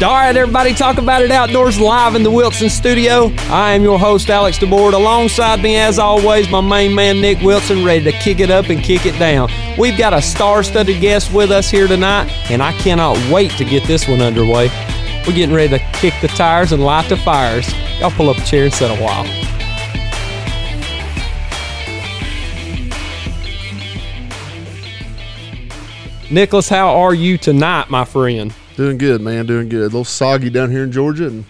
All right, everybody, talk about it outdoors live in the Wilson studio. I am your host, Alex DeBoard. Alongside me, as always, my main man, Nick Wilson, ready to kick it up and kick it down. We've got a star studded guest with us here tonight, and I cannot wait to get this one underway. We're getting ready to kick the tires and light the fires. Y'all pull up a chair and sit a while. Nicholas, how are you tonight, my friend? Doing good, man. Doing good. A little soggy down here in Georgia, and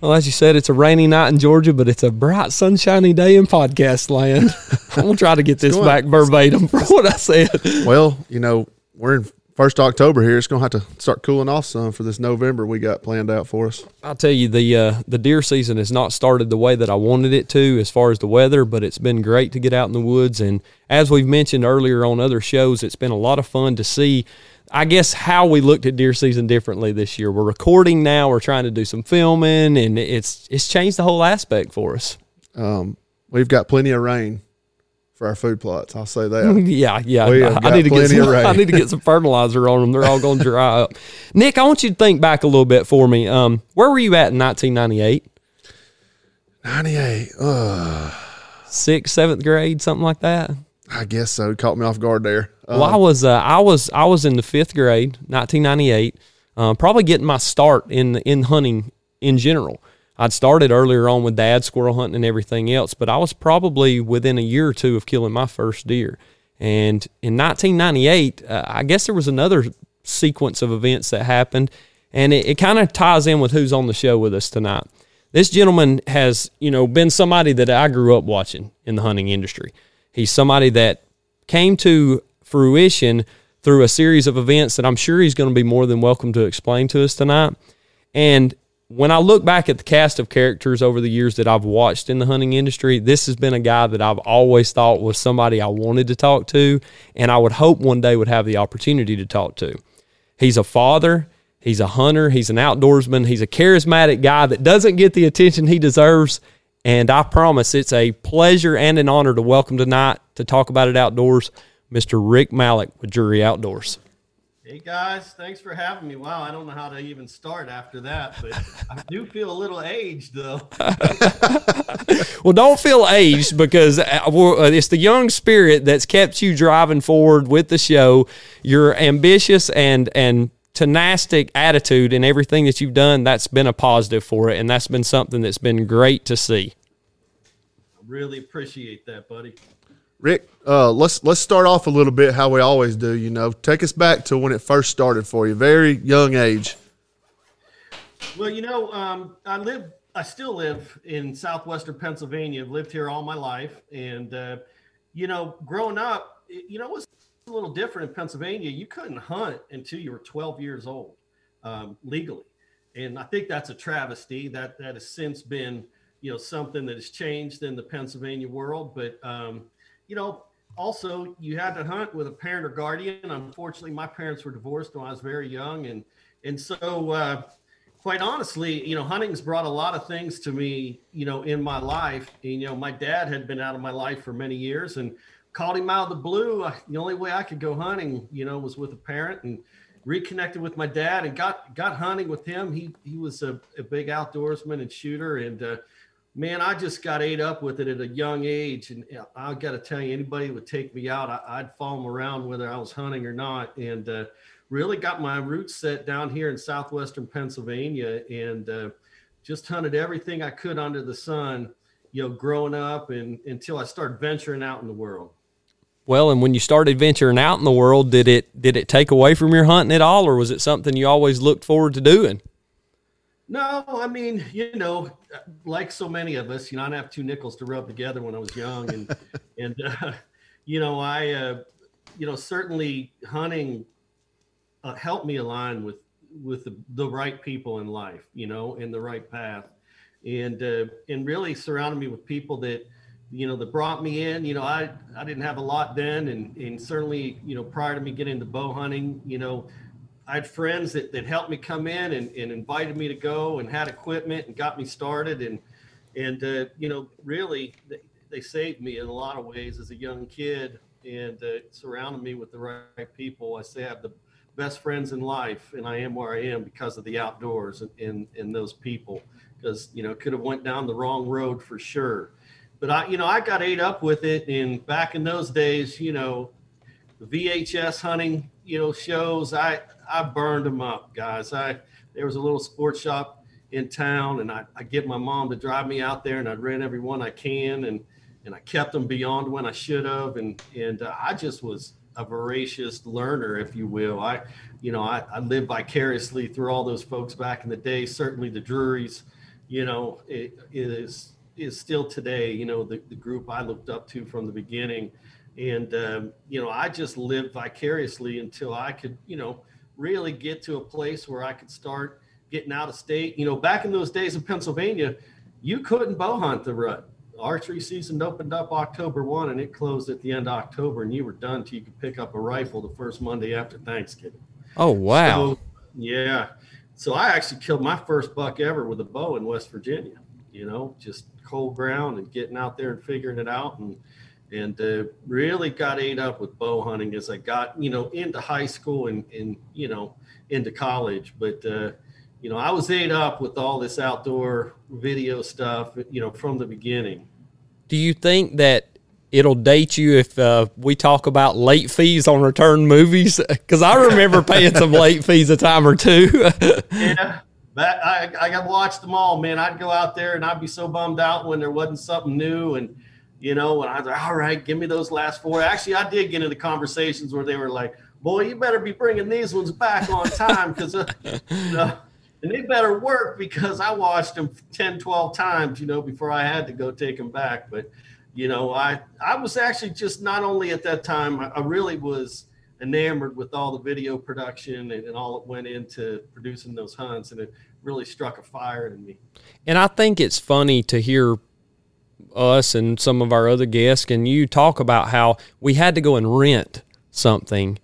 Well, as you said, it's a rainy night in Georgia, but it's a bright, sunshiny day in podcast land. I'm gonna try to get this going- back verbatim for what I said. well, you know, we're in first October here. It's gonna have to start cooling off some for this November we got planned out for us. I'll tell you, the uh, the deer season has not started the way that I wanted it to, as far as the weather, but it's been great to get out in the woods. And as we've mentioned earlier on other shows, it's been a lot of fun to see. I guess how we looked at deer season differently this year. We're recording now. We're trying to do some filming, and it's it's changed the whole aspect for us. Um, we've got plenty of rain for our food plots. I'll say that. Yeah, yeah. I, I need to get some. I need to get some fertilizer on them. They're all going to dry up. Nick, I want you to think back a little bit for me. Um, where were you at in 1998? Ninety-eight. Uh, Sixth, seventh grade, something like that. I guess so. Caught me off guard there. Uh, Well, I was uh, I was I was in the fifth grade, 1998. Uh, probably getting my start in in hunting in general. I'd started earlier on with dad squirrel hunting and everything else, but I was probably within a year or two of killing my first deer. And in 1998, uh, I guess there was another sequence of events that happened, and it, it kind of ties in with who's on the show with us tonight. This gentleman has, you know, been somebody that I grew up watching in the hunting industry. He's somebody that came to fruition through a series of events that I'm sure he's going to be more than welcome to explain to us tonight. And when I look back at the cast of characters over the years that I've watched in the hunting industry, this has been a guy that I've always thought was somebody I wanted to talk to, and I would hope one day would have the opportunity to talk to. He's a father, he's a hunter, he's an outdoorsman, he's a charismatic guy that doesn't get the attention he deserves. And I promise it's a pleasure and an honor to welcome tonight to talk about it outdoors, Mr. Rick Malik with Drury Outdoors. Hey guys, thanks for having me. Wow, I don't know how to even start after that, but I do feel a little aged though. Well, don't feel aged because uh, uh, it's the young spirit that's kept you driving forward with the show. You're ambitious and and tenacity attitude and everything that you've done that's been a positive for it, and that's been something that's been great to see. I really appreciate that, buddy. Rick, uh, let's let's start off a little bit how we always do. You know, take us back to when it first started for you, very young age. Well, you know, um, I live, I still live in southwestern Pennsylvania. I've lived here all my life, and uh, you know, growing up, you know, it was a little different in Pennsylvania. You couldn't hunt until you were 12 years old um, legally, and I think that's a travesty. That that has since been, you know, something that has changed in the Pennsylvania world. But um, you know, also you had to hunt with a parent or guardian. Unfortunately, my parents were divorced when I was very young, and and so. Uh, quite honestly, you know, hunting's brought a lot of things to me, you know, in my life. And, you know, my dad had been out of my life for many years and called him out of the blue. I, the only way I could go hunting, you know, was with a parent and reconnected with my dad and got, got hunting with him. He, he was a, a big outdoorsman and shooter. And, uh, man, I just got ate up with it at a young age. And uh, I got to tell you, anybody would take me out, I, I'd follow them around whether I was hunting or not. And, uh, really got my roots set down here in southwestern Pennsylvania and uh, just hunted everything I could under the sun, you know, growing up and until I started venturing out in the world. Well, and when you started venturing out in the world, did it did it take away from your hunting at all, or was it something you always looked forward to doing? No, I mean, you know, like so many of us, you know, I have two nickels to rub together when I was young, and and uh, you know, I, uh, you know, certainly hunting uh, helped me align with with the, the right people in life, you know, in the right path, and uh, and really surrounded me with people that, you know, that brought me in. You know, I I didn't have a lot then, and and certainly, you know, prior to me getting into bow hunting, you know. I had friends that, that helped me come in and, and invited me to go and had equipment and got me started and and uh, you know really they, they saved me in a lot of ways as a young kid and uh, surrounded me with the right people. I say I have the best friends in life, and I am where I am because of the outdoors and and, and those people. Because you know, could have went down the wrong road for sure. But I, you know, I got ate up with it, and back in those days, you know, VHS hunting, you know, shows, I I burned them up, guys. I there was a little sports shop in town, and I I get my mom to drive me out there, and I'd rent every one I can, and and I kept them beyond when I should have, and and uh, I just was a voracious learner, if you will. I, you know, I, I lived vicariously through all those folks back in the day. Certainly the Drurys, you know, it, it is is still today, you know, the, the group I looked up to from the beginning. And, um, you know, I just lived vicariously until I could, you know, really get to a place where I could start getting out of state. You know, back in those days in Pennsylvania, you couldn't bow hunt the rut archery season opened up October 1 and it closed at the end of October and you were done till you could pick up a rifle the first Monday after Thanksgiving. Oh, wow. So, yeah. So I actually killed my first buck ever with a bow in West Virginia, you know, just cold ground and getting out there and figuring it out and and uh, really got ate up with bow hunting as I got, you know, into high school and, and you know, into college. But uh, you know, I was ate up with all this outdoor video stuff, you know, from the beginning. Do you think that it'll date you if uh, we talk about late fees on return movies? Because I remember paying some late fees a time or two. yeah, that, I I got watched them all, man. I'd go out there and I'd be so bummed out when there wasn't something new, and you know, when I was like, all right, give me those last four. Actually, I did get into conversations where they were like, boy, you better be bringing these ones back on time because. Uh, you know, and they better work because I watched them 10, 12 times, you know, before I had to go take them back. But, you know, I, I was actually just not only at that time, I, really was enamored with all the video production and, and all that went into producing those hunts. And it really struck a fire in me. And I think it's funny to hear us and some of our other guests and you talk about how we had to go and rent something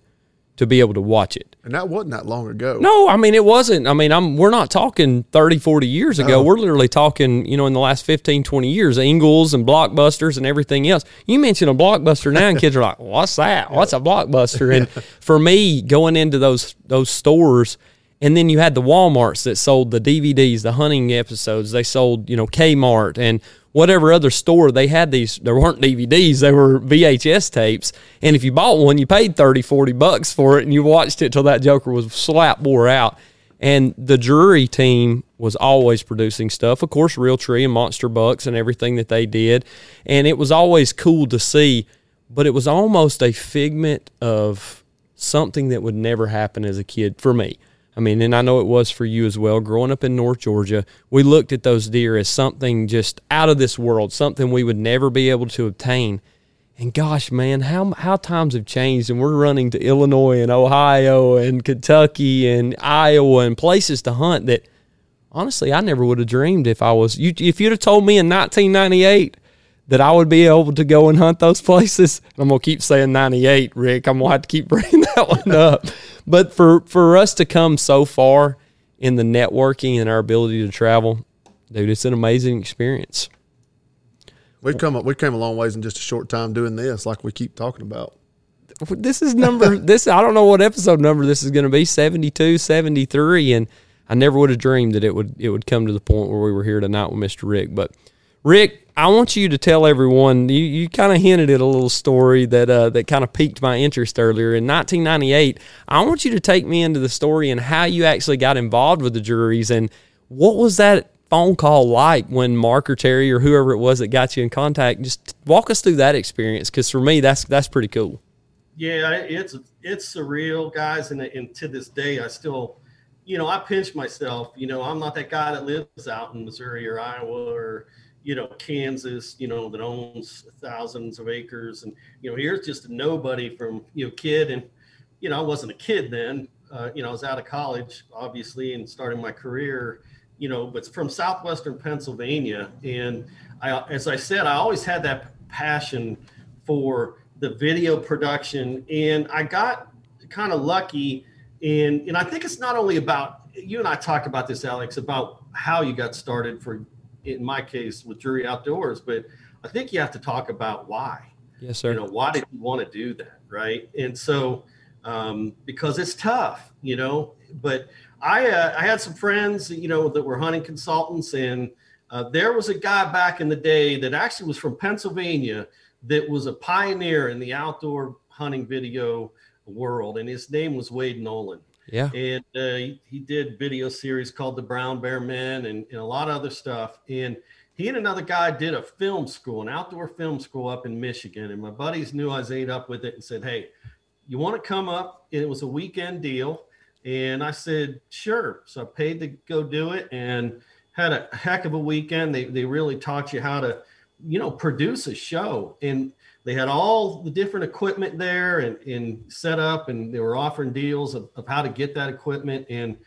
to be able to watch it. And that wasn't that long ago. No, I mean it wasn't. I mean, I'm we're not talking 30, 40 years ago. No. We're literally talking, you know, in the last 15, 20 years, Ingles and Blockbusters and everything else. You mention a Blockbuster now and kids are like, "What's that? What's a Blockbuster?" And for me, going into those those stores and then you had the Walmarts that sold the DVDs, the hunting episodes. They sold, you know, Kmart and whatever other store they had these there weren't DVDs they were VHS tapes. And if you bought one you paid 30 40 bucks for it and you watched it till that joker was slap bore out. And the Drury team was always producing stuff. Of course Realtree and monster bucks and everything that they did. And it was always cool to see but it was almost a figment of something that would never happen as a kid for me I mean, and I know it was for you as well. Growing up in North Georgia, we looked at those deer as something just out of this world, something we would never be able to obtain. And gosh, man, how how times have changed, and we're running to Illinois and Ohio and Kentucky and Iowa and places to hunt that honestly I never would have dreamed if I was you. If you'd have told me in 1998 that I would be able to go and hunt those places. I'm gonna keep saying 98, Rick. I'm gonna have to keep bringing that one up. But for for us to come so far in the networking and our ability to travel, dude, it's an amazing experience. We've come we came a long ways in just a short time doing this, like we keep talking about. This is number this I don't know what episode number this is going to be 72, 73 and I never would have dreamed that it would it would come to the point where we were here tonight with Mr. Rick, but Rick, I want you to tell everyone. You, you kind of hinted at a little story that uh, that kind of piqued my interest earlier. In 1998, I want you to take me into the story and how you actually got involved with the Drurys and what was that phone call like when Mark or Terry or whoever it was that got you in contact. Just walk us through that experience because for me, that's that's pretty cool. Yeah, it's it's surreal, guys, and, and to this day, I still, you know, I pinch myself. You know, I'm not that guy that lives out in Missouri or Iowa or you know, Kansas, you know, that owns thousands of acres. And, you know, here's just a nobody from, you know, kid. And, you know, I wasn't a kid then. Uh, you know, I was out of college, obviously, and starting my career, you know, but from southwestern Pennsylvania. And I, as I said, I always had that passion for the video production. And I got kind of lucky. And, and I think it's not only about, you and I talked about this, Alex, about how you got started for in my case with Drury Outdoors, but I think you have to talk about why. Yes, sir. You know, why did you want to do that, right? And so um, because it's tough, you know. But I uh, I had some friends, you know, that were hunting consultants, and uh, there was a guy back in the day that actually was from Pennsylvania that was a pioneer in the outdoor hunting video world, and his name was Wade Nolan. Yeah. And uh, he, he, did video series called The Brown Bear Men and, and, a lot of other stuff. And he and another guy did a film school, an outdoor film school up in Michigan. And my buddies knew I was ate up with it and said, Hey, you want to come up? And it was a weekend deal. And I said, Sure. So I paid to go do it and had a heck of a weekend. They, they really taught you how to, you know, produce a show. And they had all the different equipment there and, and set up and they were offering deals of, of how to get that equipment. And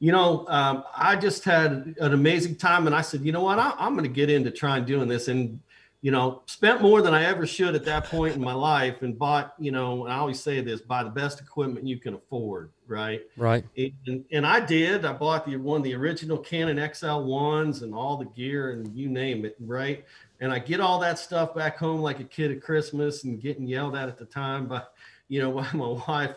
you know um, i just had an amazing time and i said you know what? I, am going to get into trying doing this. And you know spent more than i ever should at that point in my life and bought you know i always say this buy the best equipment you can afford right? Right. And, and i did. I bought the one the original canon xl ones and all the gear and you name it right and I get all that stuff back home like a kid at Christmas and getting yelled at at the time by, you know, by my wife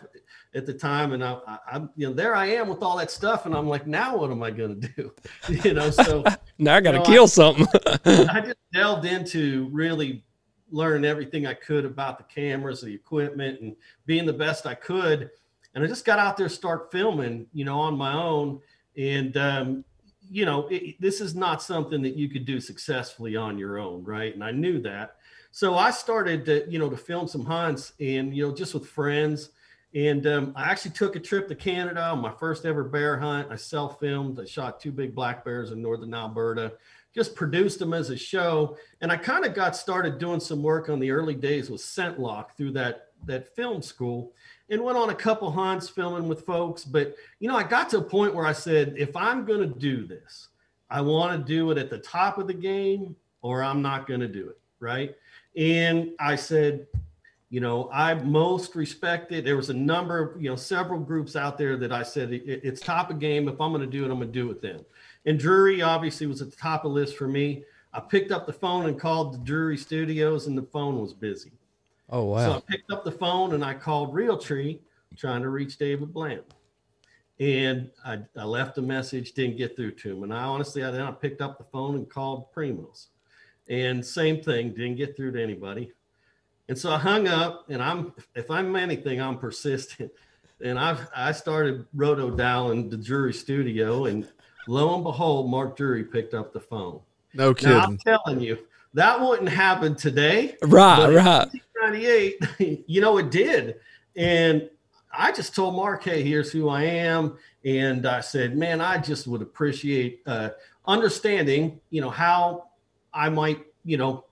at the time. And I, I, you know, there I am with all that stuff, and I'm like, now what am I going to do? You know, so now I got to you know, kill I, something. I just delved into really learning everything I could about the cameras, the equipment, and being the best I could. And I just got out there, start filming, you know, on my own. And um, you know, it, this is not something that you could do successfully on your own, right? And I knew that. So I started to, you know, to film some hunts and, you know, just with friends. And um, I actually took a trip to Canada on my first ever bear hunt. I self filmed. I shot two big black bears in northern Alberta, just produced them as a show. And I kind of got started doing some work on the early days with ScentLok through that, that film school and went on a couple hunts filming with folks. But, you know, I got to a point where I said, if I'm going to do this, I want to do it at the top of the game or I'm not going to do it. Right. And I said, you know, I most respected. There was a number of, you know, several groups out there that I said it, it's top of game. If I'm going to do it, I'm going to do it then. And Drury obviously was at the top of the list for me. I picked up the phone and called the Drury Studios, and the phone was busy. Oh wow! So I picked up the phone and I called Realtree, trying to reach David Bland, and I, I left a message, didn't get through to him. And I honestly, I then I picked up the phone and called Primos, and same thing, didn't get through to anybody. And so I hung up, and I'm if I'm anything, I'm persistent. And I I started roto dialing the Drury studio, and lo and behold, Mark Drury picked up the phone. No kidding. Now, I'm telling you, that wouldn't happen today. Right, right. 1998, you know, it did. And I just told Mark, hey, here's who I am. And I said, man, I just would appreciate uh, understanding, you know, how I might, you know,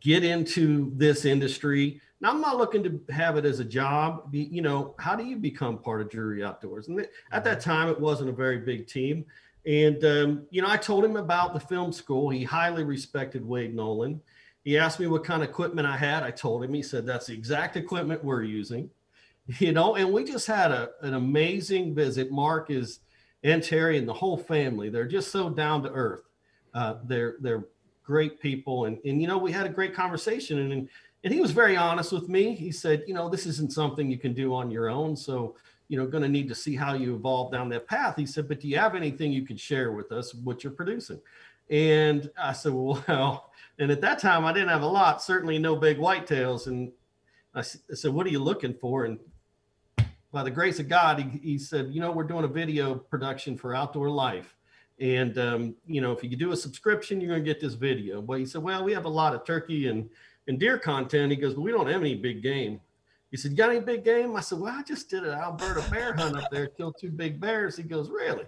get into this industry. Now, I'm not looking to have it as a job. Be, you know, how do you become part of Drury Outdoors? And at that time, it wasn't a very big team. And, um, you know, I told him about the film school. He highly respected Wade Nolan. He asked me what kind of equipment I had. I told him, he said, that's the exact equipment we're using, you know, and we just had a, an amazing visit. Mark is, and Terry and the whole family, they're just so down to earth. Uh, they're, they're great people. And, and, you know, we had a great conversation and, and he was very honest with me. He said, you know, this isn't something you can do on your own. So, you know, going to need to see how you evolve down that path. He said, but do you have anything you can share with us what you're producing? And I said, well, and at that time, I didn't have a lot, certainly no big whitetails. And I said, What are you looking for? And by the grace of God, he, he said, You know, we're doing a video production for Outdoor Life. And, um, you know, if you do a subscription, you're going to get this video. But he said, Well, we have a lot of turkey and, and deer content. He goes, But we don't have any big game. He said, Got any big game? I said, Well, I just did an Alberta bear hunt up there, killed two big bears. He goes, Really?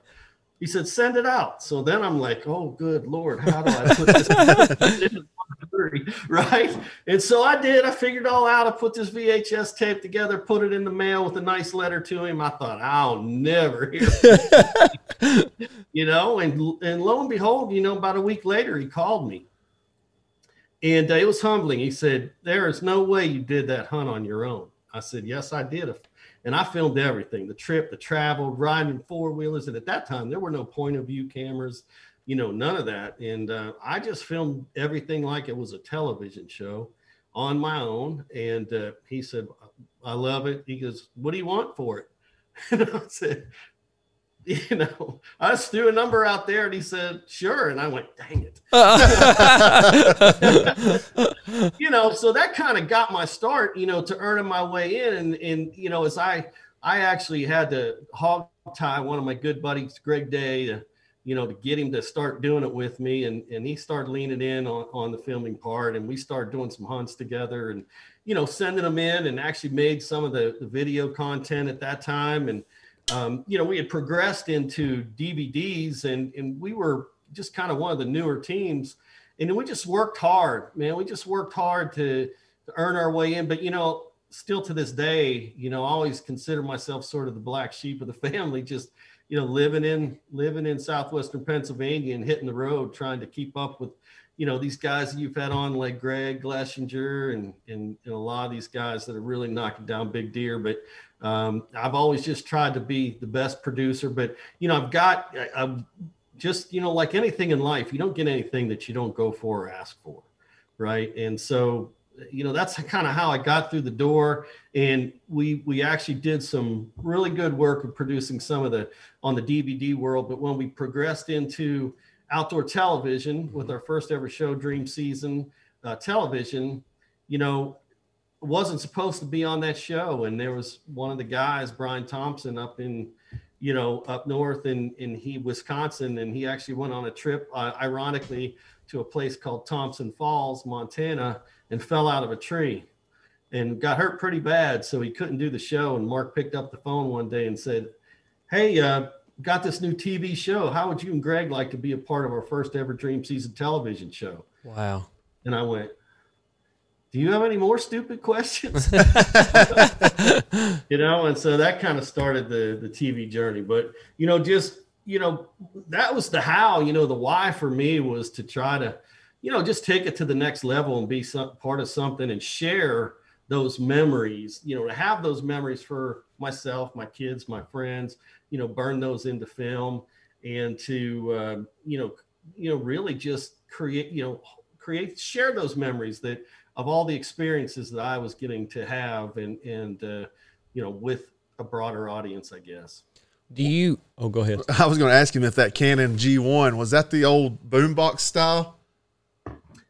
he said, send it out. So then I'm like, oh, good Lord, how do I put this in? right? And so I did. I figured all out. I put this VHS tape together, put it in the mail with a nice letter to him. I thought, I'll never hear, you know. And and lo and behold, you know, about a week later, he called me, and uh, it was humbling. He said, "There is no way you did that hunt on your own." I said, "Yes, I did and I filmed everything the trip, the travel, riding four wheelers. And at that time, there were no point of view cameras, you know, none of that. And uh, I just filmed everything like it was a television show. on my own. And uh, he said, I love it. He goes, What do you want for it? And I said, You know, I just threw a number out there and he said, Sure. And I went, Dang it. you know, so that kind of got my start, you know, to earning my way in. And, and, you know, as I, I actually had to hog tie one of my good buddies, Greg Day, to, you know, to get him to start doing it with me. And, and he started leaning in on, on the filming part and we started doing some hunts together and, you know, sending them in and actually made some of the, the video content at that time. And, um, you know, we had progressed into DVDs and, and we were just kind of one of the newer teams. And we just worked hard, man. We just worked hard to, to earn our way in. But, you know, still to this day, you know, I always consider myself sort of the black sheep of the family, just, you know, living in, living in Southwestern Pennsylvania and hitting the road, trying to keep up with, you know, these guys that you've had on like Greg Glessinger and, and, and a lot of these guys that are really knocking down big deer. But um, I've always just tried to be the best producer, but you know, I've got, I, I've just, you know, like anything in life, you don't get anything that you don't go for or ask for. Right. And so, you know, that's kind of how I got through the door. And we, we actually did some really good work of producing some of the, on the DVD world. But when we progressed into outdoor television with our first ever show, Dream Season uh, Television, you know, wasn't supposed to be on that show. And there was one of the guys, Brian Thompson, up in, you know, up north in, in he, Wisconsin. And he actually went on a trip, uh, ironically, to a place called Thompson Falls, Montana, and fell out of a tree and got hurt pretty bad. So he couldn't do the show. And Mark picked up the phone one day and said, Hey, uh, got this new TV show. How would you and Greg like to be a part of our first ever Dream Season television show? Wow. And I went, do you have any more stupid questions? you know, and so that kind of started the the TV journey. But you know, just you know, that was the how. You know, the why for me was to try to, you know, just take it to the next level and be some part of something and share those memories. You know, to have those memories for myself, my kids, my friends. You know, burn those into film and to uh, you know, you know, really just create. You know, create share those memories that of all the experiences that I was getting to have and and uh, you know with a broader audience, I guess. Do you? Oh, go ahead. I was going to ask him if that Canon G1 was that the old boombox style.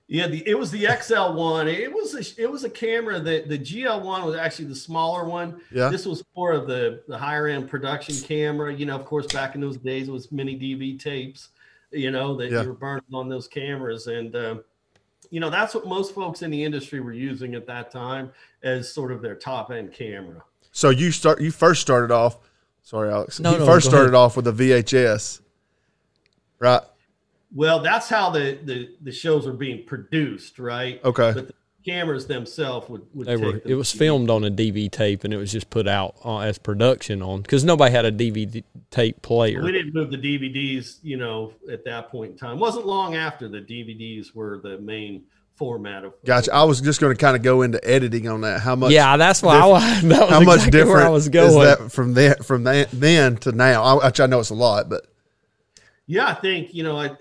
Yeah, the, it was the XL one. It was a, it was a camera that the GL one was actually the smaller one. Yeah. This was more of the the higher end production camera. You know, of course, back in those days, it was mini DV tapes. You know that Yeah. you were burning on those cameras, and um, you know that's what most folks in the industry were using at that time as sort of their top end camera. So you start you first started off. Sorry, Alex. No, you no, first started ahead. off with a VHS, right? Well, that's how the the, the shows are being produced, right? Okay. But the cameras themselves would, would They take were. them It was filmed on a DV tape, and it was just put out uh, as production on because nobody had a DVD tape player. We didn't move the DVDs, you know, at that point in time. It wasn't long after the DVDs were the main format of. Gotcha. I was just going to kind of go into editing on that. How much? yeah, that's why I was. That was How much exactly different where I was is going. that from then from then, then to now? I, which I know it's a lot, but Yeah, I think you know I, a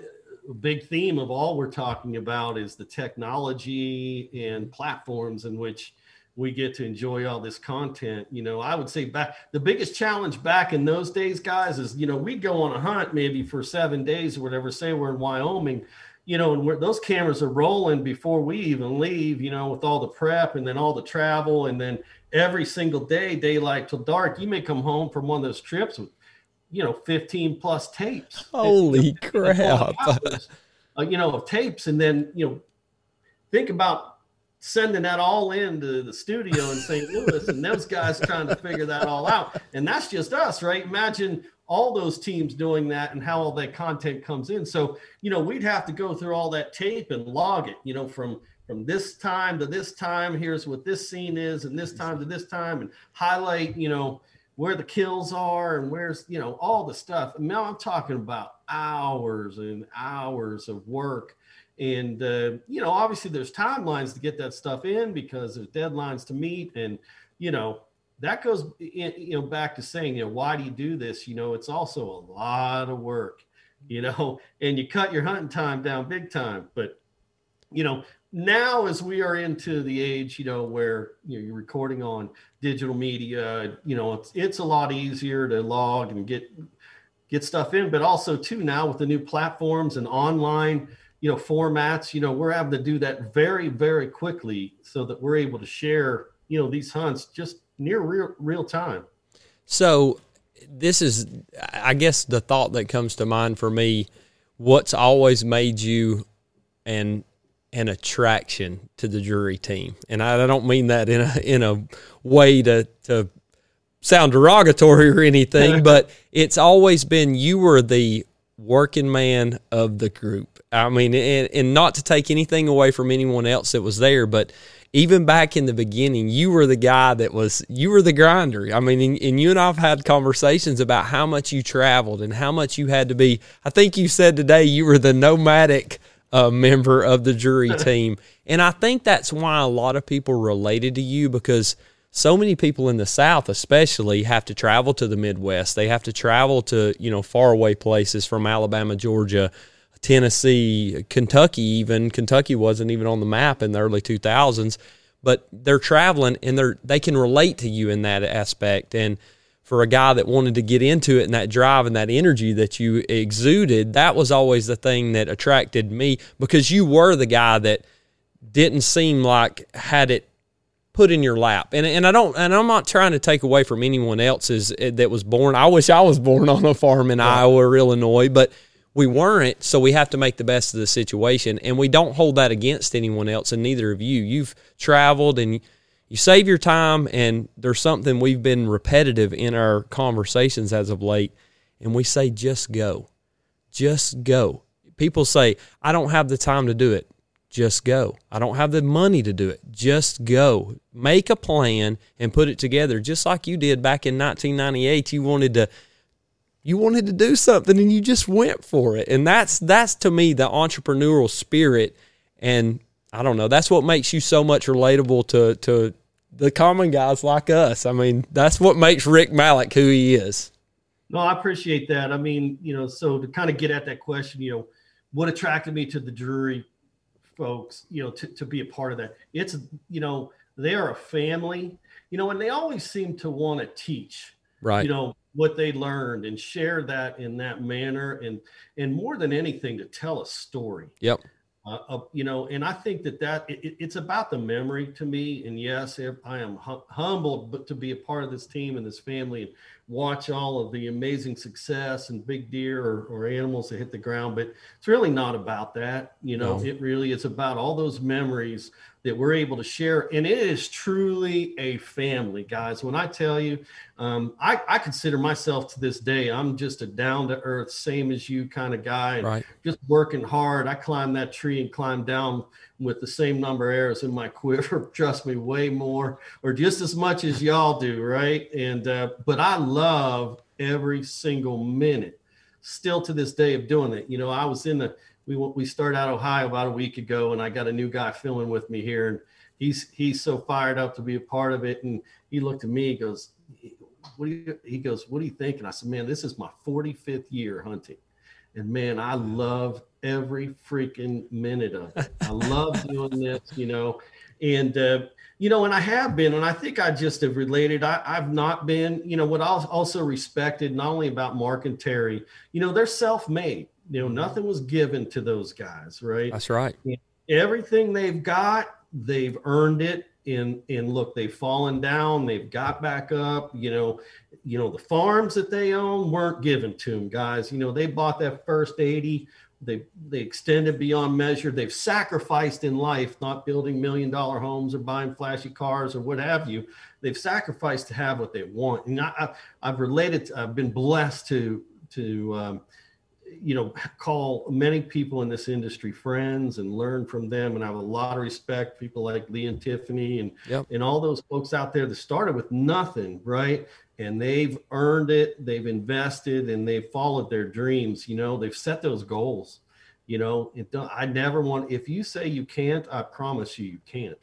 big theme of all we're talking about is the technology and platforms in which we get to enjoy all this content. You know, I would say back the biggest challenge back in those days, guys, is you know we'd go on a hunt maybe for seven days or whatever. Say we're in Wyoming, you know, and those cameras are rolling before we even leave. You know, with all the prep and then all the travel and then every single day, daylight till dark, you may come home from one of those trips with you know 15 plus tapes Holy and crap! uh, you know, of tapes, and then you know, think about sending that all into the studio in St. Louis, and those guys trying to figure that all out, and that's just us, right? Imagine all those teams doing that and how all that content comes in. So you know, we'd have to go through all that tape and log it, you know, from from this time to this time. Here's what this scene is, and this time to this time, and highlight, you know where the kills are and where's you know all the stuff. And now I'm talking about hours and hours of work, and uh, you know obviously there's timelines to get that stuff in because there's deadlines to meet, and you know that goes in, you know back to saying you know why do you do this? You know it's also a lot of work, you know, and you cut your hunting time down big time, but you know, now as we are into the age, you know, where you know, you're recording on digital media, you know, it's it's a lot easier to log and get get stuff in, but also too now with the new platforms and online, you know, formats, you know, we're having to do that very, very quickly so that we're able to share, you know, these hunts just near real real time. So this is I guess the thought that comes to mind for me, what's always made you and an attraction to the Drury team. And I, I don't mean that in a in a way to to sound derogatory or anything, but it's always been you were the working man of the group. I mean, and, and not to take anything away from anyone else that was there, but even back in the beginning, you were the guy that was you were the grinder. I mean, and, and, you and I've had conversations about how much you traveled and how much you had to be. I think you said today you were the nomadic a member of the Drury team. And I think that's why a lot of people related to you because so many people in the South, especially, have to travel to the Midwest. They have to travel to, you know, faraway places from Alabama, Georgia, Tennessee, Kentucky, even. Kentucky wasn't even on the map in the early 2000s, but they're traveling and they're, they can relate to you in that aspect. And, for a guy that wanted to get into it and that drive and that energy that you exuded, that was always the thing that attracted me because you were the guy that didn't seem like had it put in your lap. And and I don't and I'm not trying to take away from anyone else's eh, that was born. I wish I was born on a farm in yeah. Iowa or Illinois, but we weren't, so we have to make the best of the situation and we don't hold that against anyone else and neither of you. You've traveled and you save your time and there's something we've been repetitive in our conversations as of late and we say just go. Just go. People say i don't have the time to do it. Just go. I don't have the money to do it. Just go. Make a plan and put it together. Just like you did back in 1998 you wanted to you wanted to do something and you just went for it. And that's that's to me the entrepreneurial spirit. And I don't know. That's what makes you so much relatable to to the common guys like us. I mean, that's what makes Rick Malik who he is. No, I appreciate that. I mean, you know, so to kind of get at that question, you know, what attracted me to the Drury folks, you know, to, to be a part of that. It's, you know, they are a family, you know, and they always seem to want to teach, right? You know, what they learned and share that in that manner and and more than anything to tell a story. Yep. Uh, you know, and I think that that it, it's about the memory to me. And yes, I am hum- humbled, but to be a part of this team and this family and watch all of the amazing success and big deer or, or animals that hit the ground. But it's really not about that. You know, no. it really is about all those memories that we're able to share. And it is truly a family, guys. When I tell you, um, I, I, consider myself to this day, I'm just a down to earth, same as you kind of guy, right. just working hard. I climb that tree and climb down with the same number of arrows in my quiver. Trust me, way more or just as much as y'all do, right? And uh, but I love every single minute, still to this day of doing it. You know, I was in the we we started out Ohio about a week ago, and I got a new guy filling with me here, and he's he's so fired up to be a part of it. And he looked at me, he goes, "What do you?" He goes, "What do you think?" And I said, "Man, this is my 45th year hunting, and man, I love every freaking minute of it. I love doing this, you know, and." Uh, you know, and I have been, and I think I just have related. I, have not been, you know, what I also respected not only about Mark and Terry, you know, they're self-made. You know, nothing was given to those guys, right? That's right. Everything they've got, they've earned it. And and look, they've fallen down, they've got back up. You know, you know the farms that they own weren't given to them, guys. You know, they bought that first eighty. They they extended beyond measure. They've sacrificed in life, not building million dollar homes or buying flashy cars or what have you. They've sacrificed to have what they want. And I, have related. To, I've been blessed to to um, you know, call many people in this industry friends and learn from them. And I have a lot of respect, people like Lee and Tiffany and, yep. and all those folks out there that started with nothing, right? And they've earned it, they've invested, and they've followed their dreams. You know, they've set those goals. You know, it, I never want, if you say you can't, I promise you, you can't.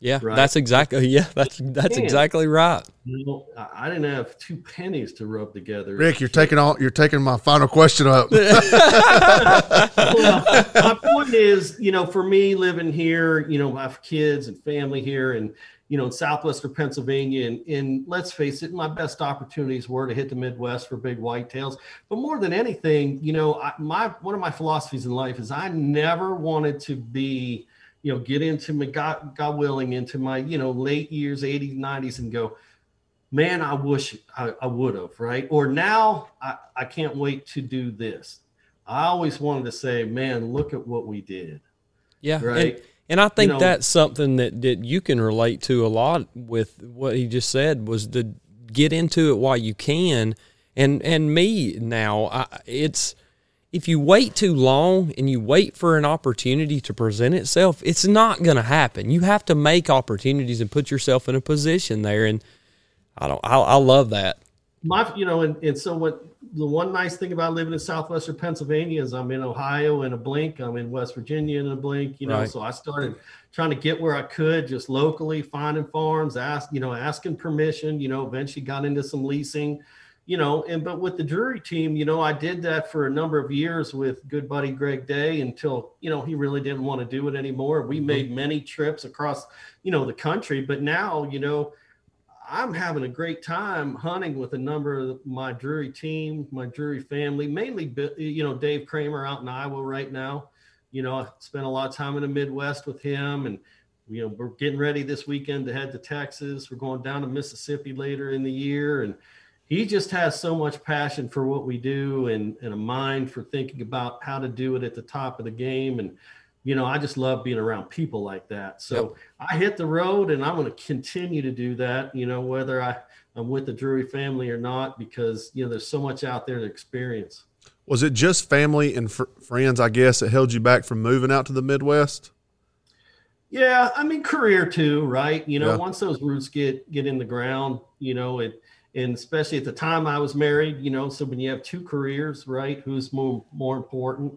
Yeah, right? that's exactly yeah, that's that's exactly right. You know, I didn't have two pennies to rub together. Rick, you're taking all you're taking my final question up. well, my point point is, you know, for me living here, you know, I have kids and family here, and you know, in southwestern Pennsylvania. And, and let's face it, my best opportunities were to hit the Midwest for big whitetails. But more than anything, you know, I, my one of my philosophies in life is I never wanted to be, you know, get into my God, God willing into my, you know, late years, 80s, 90s, and go, man, I wish I, I would have, right? Or now I, I can't wait to do this. I always wanted to say, man, look at what we did. Yeah. Right. And, and I think You know- that's something that, that you can relate to a lot with what he just said was to get into it while you can. And and me now, I, it's if you wait too long and you wait for an opportunity to present itself, it's not going to happen. You have to make opportunities and put yourself in a position there. And I don't, I, I love that. my you know and, and so what the one nice thing about living in southwestern pennsylvania is i'm in ohio in a blink i'm in west virginia in a blink you know Right. so i started trying to get where i could just locally finding farms ask you know asking permission you know eventually got into some leasing you know and but with the Drury team you know i did that for a number of years with good buddy greg day until you know he really didn't want to do it anymore we mm-hmm. made many trips across you know the country but now you know I'm having a great time hunting with a number of my Drury team, my Drury family, mainly, you know, Dave Kramer out in Iowa right now. You know, I spent a lot of time in the Midwest with him and, you know, we're getting ready this weekend to head to Texas. We're going down to Mississippi later in the year. And he just has so much passion for what we do and, and a mind for thinking about how to do it at the top of the game. And, you know, I just love being around people like that. So I hit the road and I'm going to continue to do that, you know, whether I, I'm with the Drury family or not, because, you know, there's so much out there to experience. Was it just family and fr- friends, I guess, that held you back from moving out to the Midwest? Yeah, I mean career too, right? You know, Yeah. once those roots get get in the ground, you know, it and especially at the time I was married, you know, so when you have two careers, right, who's more more important?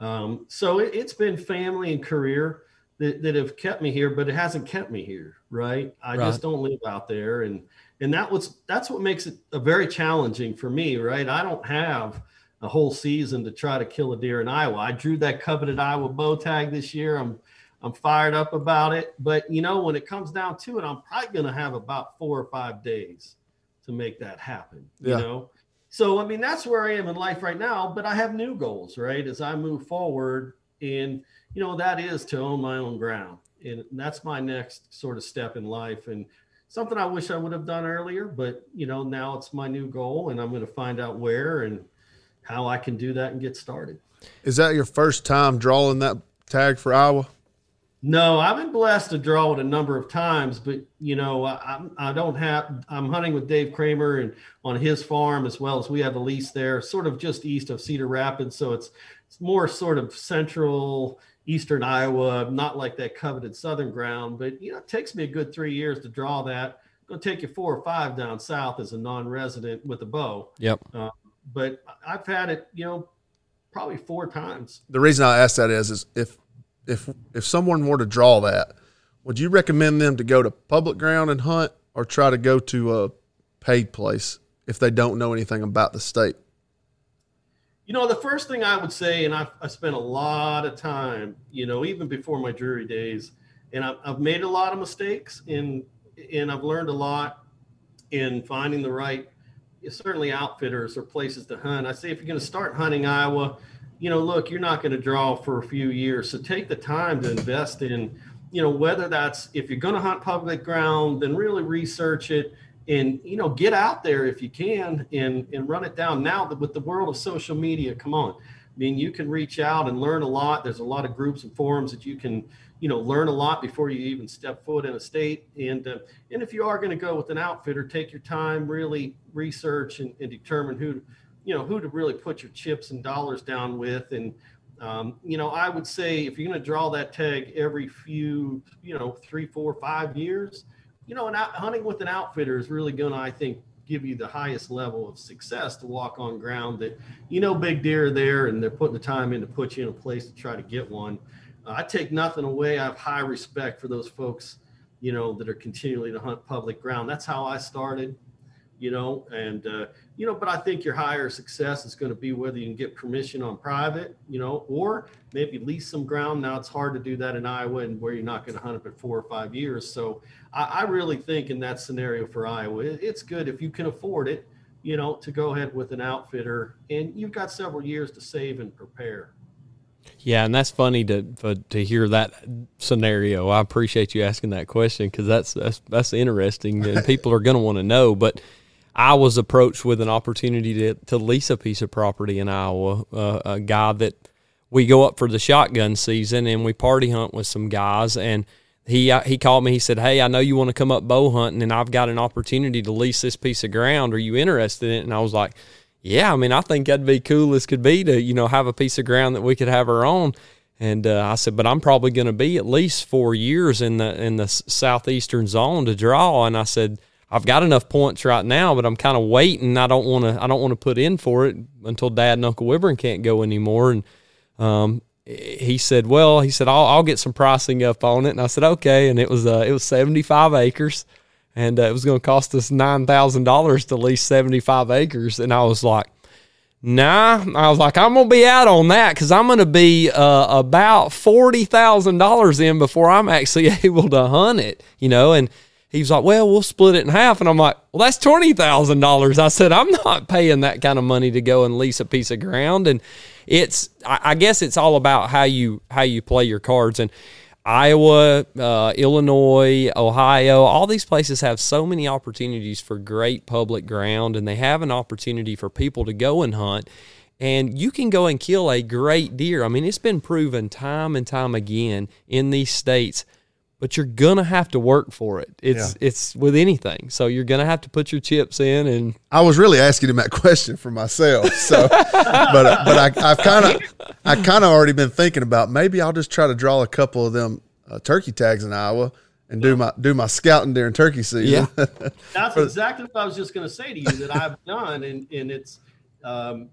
Um, so it, it's been family and career that, that have kept me here, but it hasn't kept me here, right? I Right. just don't live out there, and and that was that's what makes it a very challenging for me, right? I don't have a whole season to try to kill a deer in Iowa. I drew that coveted Iowa bow tag this year. I'm I'm fired up about it. But you know, when it comes down to it, I'm probably going to have about four or five days to make that happen. Yeah. You know, so I mean, that's where I am in life right now. But I have new goals, right? As I move forward, and you know, that is to own my own ground, and that's my next sort of step in life. And something I wish I would have done earlier, but you know, now it's my new goal, and I'm going to find out where and how I can do that and get started. Is that your first time drawing that tag for Iowa? No, I've been blessed to draw it a number of times, but you know, I, I'm- don't have. I'm hunting with Dave Kramer and on his farm as well as we have a lease there, sort of just east of Cedar Rapids. So it's it's more sort of central eastern Iowa, not like that coveted southern ground. But you know, it takes me a good three years to draw that. Going to take you four or five down south as a non-resident with a bow, Yep. Uh, but I've had it, you know, probably four times. The reason I ask that is, is if if if someone were to draw that, would you recommend them to go to public ground and hunt, or try to go to a paid place if they don't know anything about the state? You know, the first thing I would say, and I've, I spent a lot of time, you know, even before my Drury days, and I've, I've made a lot of mistakes, and and I've learned a lot in finding the right, certainly outfitters or places to hunt. I say if you're going to start hunting Iowa, you know, look, you're not going to draw for a few years, so take the time to invest in, you know, whether that's if you're going to hunt public ground, then really research it and you know get out there if you can and and run it down. Now with the world of social media come on. I mean you can reach out and learn a lot. There's a lot of groups and forums that you can you know learn a lot before you even step foot in a state. And uh, and if you are going to go with an outfitter take your time really research and, and determine who you know who to really put your chips and dollars down with and um, you know i would say if you're going to draw that tag every few you know three four five years you know, and hunting with an outfitter is really going to, I think, give you the highest level of success to walk on ground that you know big deer are there and they're putting the time in to put you in a place to try to get one. Uh, I take nothing away. I have high respect for those folks, you know, that are continually to hunt public ground. That's how I started. You know, and uh, you know, but I think your higher success is going to be whether you can get permission on private, you know, or maybe lease some ground. Now it's hard to do that in Iowa, and where you're not going to hunt up at four or five years. So I, I really think in that scenario for Iowa, it's good if you can afford it, you know, to go ahead with an outfitter, and you've got several years to save and prepare. Yeah, and that's funny to for, to hear that scenario. I appreciate you asking that question because that's that's that's interesting, and people are going to want to know. But I was approached with an opportunity to, to lease a piece of property in Iowa. Uh, a guy that we go up for the shotgun season and we party hunt with some guys. And he uh, he called me. He said, "Hey, I know you want to come up bow hunting, and I've got an opportunity to lease this piece of ground. Are you interested in it?" And I was like, "Yeah, I mean, I think that'd be cool as could be to you know have a piece of ground that we could have our own." And uh, I said, "But I'm probably going to be at least four years in the in the southeastern zone to draw." And I said I've got enough points right now, but I'm kind of waiting. I don't want to. I don't want to put in for it until Dad and Uncle Wyvern can't go anymore. And um, he said, "Well, he said I'll, I'll get some pricing up on it." And I said, "Okay." And it was uh, it was 75 acres, and uh, it was going to cost us nine thousand dollars to lease 75 acres. And I was like, Nah, I was like, I'm gonna be out on that because I'm gonna be uh, about forty thousand dollars in before I'm actually able to hunt it, you know. And he was like, well, we'll split it in half. And I'm like, well, that's $20,000. I said, I'm not paying that kind of money to go and lease a piece of ground. And it's, I guess it's all about how you, how you play your cards. And Iowa, uh, Illinois, Ohio, all these places have so many opportunities for great public ground and they have an opportunity for people to go and hunt. And you can go and kill a great deer. I mean, it's been proven time and time again in these states but you're gonna have to work for it. It's yeah. it's with anything. So you're gonna have to put your chips in. And I was really asking him that question for myself. So, but uh, but I, have kind of I kind of already been thinking about maybe I'll just try to draw a couple of them uh, turkey tags in Iowa and do my do my scouting during turkey season. Yeah, that's exactly what I was just gonna say to you that I've done, and and it's. Um,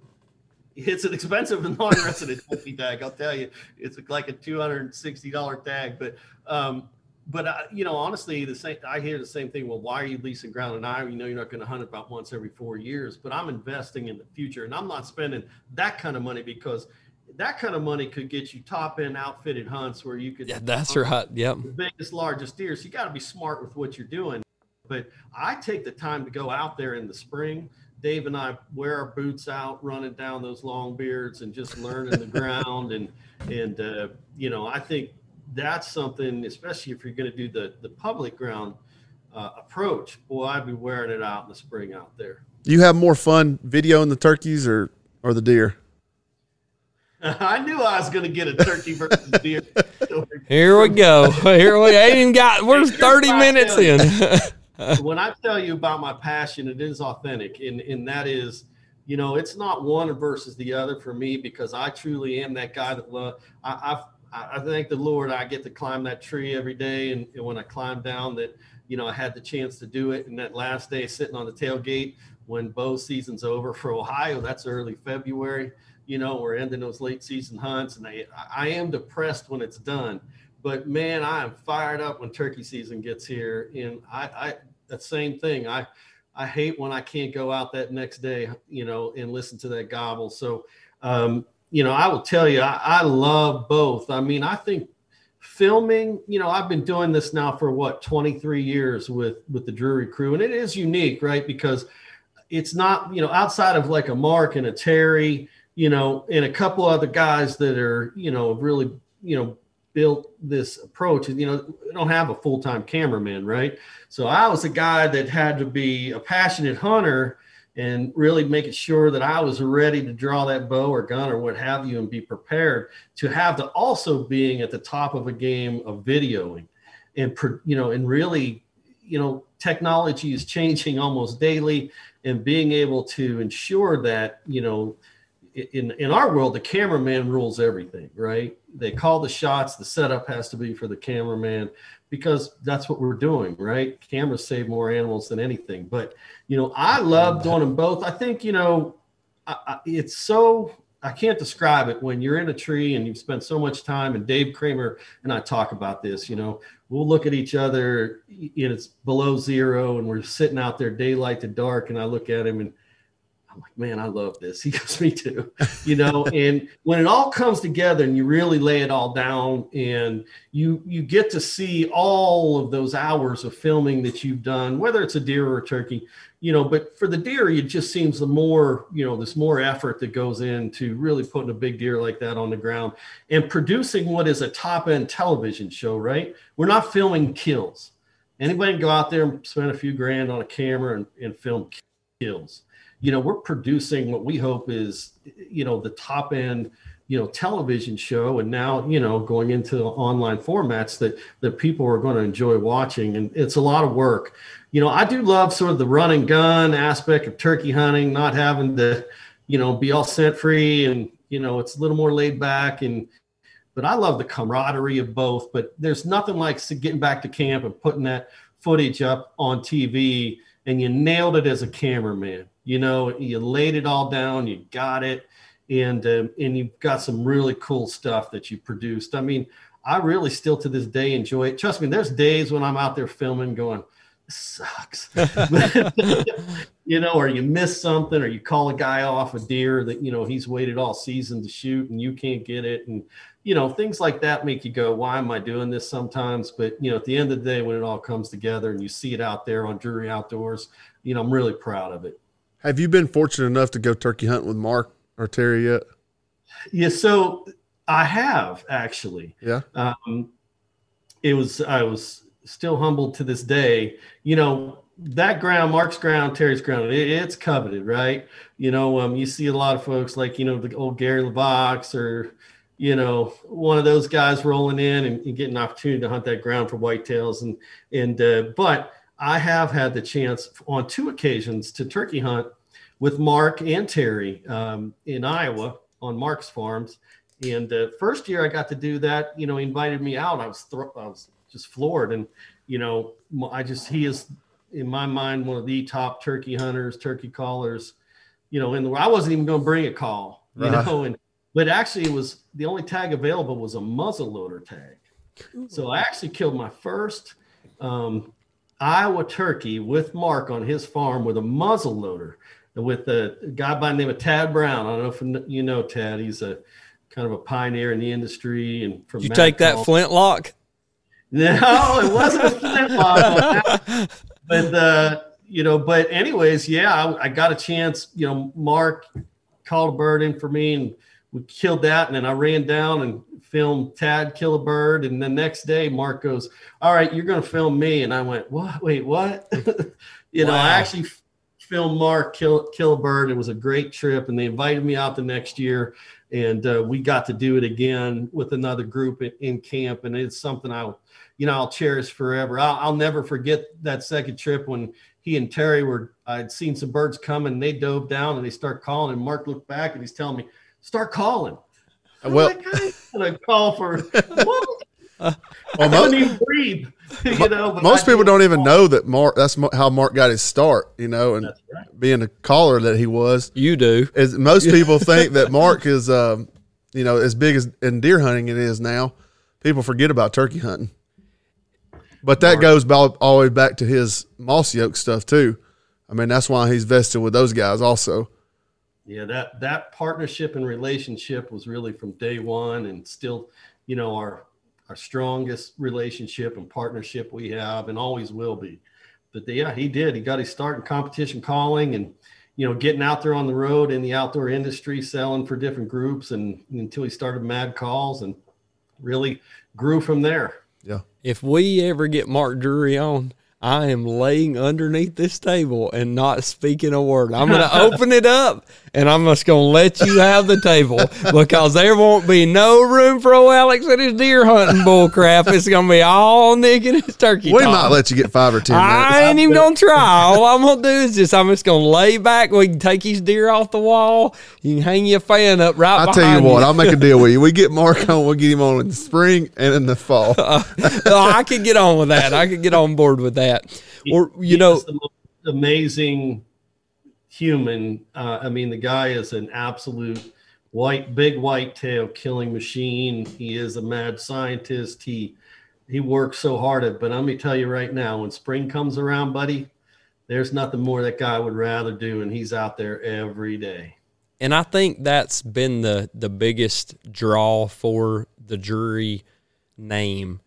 it's an expensive and non-resident turkey tag. I'll tell you, it's like a two hundred and sixty dollar tag. But um, but uh, you know, honestly, the same. I hear the same thing. Well, why are you leasing ground in Iowa? You know, you're not going to hunt about once every four years. But I'm investing in the future, and I'm not spending that kind of money because that kind of money could get you top end outfitted hunts where you could. Yeah, that's right. Yep. The biggest, largest deer. So you got to be smart with what you're doing. But I take the time to go out there in the spring. Dave and I wear our boots out, running down those long beards and just learning the ground. And and uh, you know, I think that's something, especially if you're going to do the the public ground uh, approach. Boy, I'd be wearing it out in the spring out there. You have more fun videoing the turkeys or or the deer? I knew I was going to get a turkey versus deer. Here we go. Here we ain't even got. We're thirty minutes in. when I tell you about my passion, it is authentic, and and that is you know, it's not one versus the other for me because I truly am that guy that love. I, I've I, thank the Lord I get to climb that tree every day. And, and, when I climb down that, you know, I had the chance to do it. And that last day sitting on the tailgate when bow season's over for Ohio, that's early February, you know, we're ending those late season hunts and I, I am depressed when it's done, but man, I am fired up when turkey season gets here. And I, I, that same thing. I, I hate when I can't go out that next day, you know, and listen to that gobble. So, um, you know, I will tell you, I, I love both. I mean, I think filming, you know, I've been doing this now for what 23 years with with the Drury crew, and it is unique, right? Because it's not, you know, outside of like a Mark and a Terry, you know, and a couple other guys that are, you know, really, you know, built this approach. You know, don't have a full time cameraman, right? So I was a guy that had to be a passionate hunter and really making sure that I was ready to draw that bow or gun or what have you and be prepared to have the also being at the top of a game of videoing and you know and really you know technology is changing almost daily and being able to ensure that you know in in our world the cameraman rules everything right? They call the shots the setup has to be for the cameraman because that's what we're doing, right? Cameras save more animals than anything. But you know, I love doing them both. I think you know, I, I, it's so I can't describe it when you're in a tree and you've spent so much time. And Dave Kramer and I talk about this. You know, we'll look at each other and it's below zero, and we're sitting out there daylight to dark, and I look at him and I'm like, man, I love this. He goes, me too. You know, and when it all comes together and you really lay it all down and you you get to see all of those hours of filming that you've done, whether it's a deer or a turkey, you know, but for the deer, it just seems the more, you know, there's more effort that goes into really putting a big deer like that on the ground and producing what is a top end television show, right? We're not filming kills. Anybody can go out there and spend a few grand on a camera and, and film kills you know, we're producing what we hope is, you know, the top end, you know, television show, and now, you know, going into online formats that that people are going to enjoy watching, and it's a lot of work. You know, I do love sort of the run and gun aspect of turkey hunting, not having to, you know, be all scent free, and you know, it's a little more laid back and but I love the camaraderie of both. But there's nothing like getting back to camp and putting that footage up on TV and you nailed it as a cameraman. You know, you laid it all down, you got it, and um, and you've got some really cool stuff that you produced. I mean, I really still to this day enjoy it. Trust me, there's days when I'm out there filming, going, "This sucks," you know, or you miss something, or you call a guy off a deer that you know he's waited all season to shoot, and you can't get it, and you know things like that make you go, "Why am I doing this?" Sometimes, but you know, at the end of the day, when it all comes together and you see it out there on Drury Outdoors, you know, I'm really proud of it. Have you been fortunate enough to go turkey hunting with Mark or Terry yet? Yeah, so I have actually. Yeah. Um, it was I was still humbled to this day. You know that ground, Mark's ground, Terry's ground, it, it's coveted, right? You know, um, you see a lot of folks like you know the old Gary LeVox or you know one of those guys rolling in and, and getting an opportunity to hunt that ground for whitetails and and uh, but I have had the chance on two occasions to turkey hunt with Mark and Terry um, in Iowa on Mark's farms. And the first year I got to do that, you know, he invited me out. I was th- I was just floored, and you know, I just he is in my mind one of the top turkey hunters, turkey callers. You know, and I wasn't even going to bring a call, you uh-huh. know, and but actually it was the only tag available was a muzzle loader tag. So I actually killed my first um, Iowa turkey with Mark on his farm with a muzzle loader with a guy by the name of Tad Brown. I don't know if you know Tad. He's a kind of a pioneer in the industry. And from you take that flintlock? No, it wasn't a flintlock. but uh, you know, but anyways, yeah, I, I, got a chance. You know, Mark called a bird in for me, and we killed that. And then I ran down and film Tad kill a bird, and the next day Mark goes, "All right, you're going to film me," and I went, "What? Wait, what?" you wow. know, I actually filmed Mark kill kill a bird. It was a great trip, and they invited me out the next year, and uh, we got to do it again with another group in, in, camp, and it's something I'll, you know, I'll cherish forever. I'll, I'll never forget that second trip when he and Terry were. I'd seen some birds coming, and they dove down and they start calling, and Mark looked back and he's telling me, "Start calling." Well, I call for what? well, I most, even breathe. You know, most people don't even know that Mark. That's how Mark got his start. You know, and right. being a caller that he was. You do. Is most people think that Mark is, um, you know, as big as in deer hunting it is now. People forget about turkey hunting, but that Mark. goes all, all the way back to his Mossy Oak stuff too. I mean, that's why he's vested with those guys also yeah that that partnership and relationship was really from day one and still you know our our strongest relationship and partnership we have and always will be. But the, yeah he did. He got his start in competition calling and you know getting out there on the road in the outdoor industry selling for different groups and until he started mad calls and really grew from there. Yeah. If we ever get Mark Drury on I am laying underneath this table and not speaking a word. I'm going to open it up and I'm just going to let you have the table because there won't be no room for old Alex and his deer hunting bull crap. It's going to be all Nick and his turkey. We talk. might let you get five or ten minutes. I ain't even going to try. All I'm going to do is just, I'm just going to lay back. We can take his deer off the wall. You can hang your fan up right I'll tell you what, you. I'll make a deal with you. We get Mark on, we'll get him on in the spring and in the fall. Uh, I could get on with that. I could get on board with that that. Or you know, amazing human. Uh, I mean, the guy is an absolute white, big white tail killing machine. He is a mad scientist. He he works so hard at. But let me tell you right now, when spring comes around, buddy, there's nothing more that guy would rather do, and he's out there every day. And I think that's been the the biggest draw for the Drury name.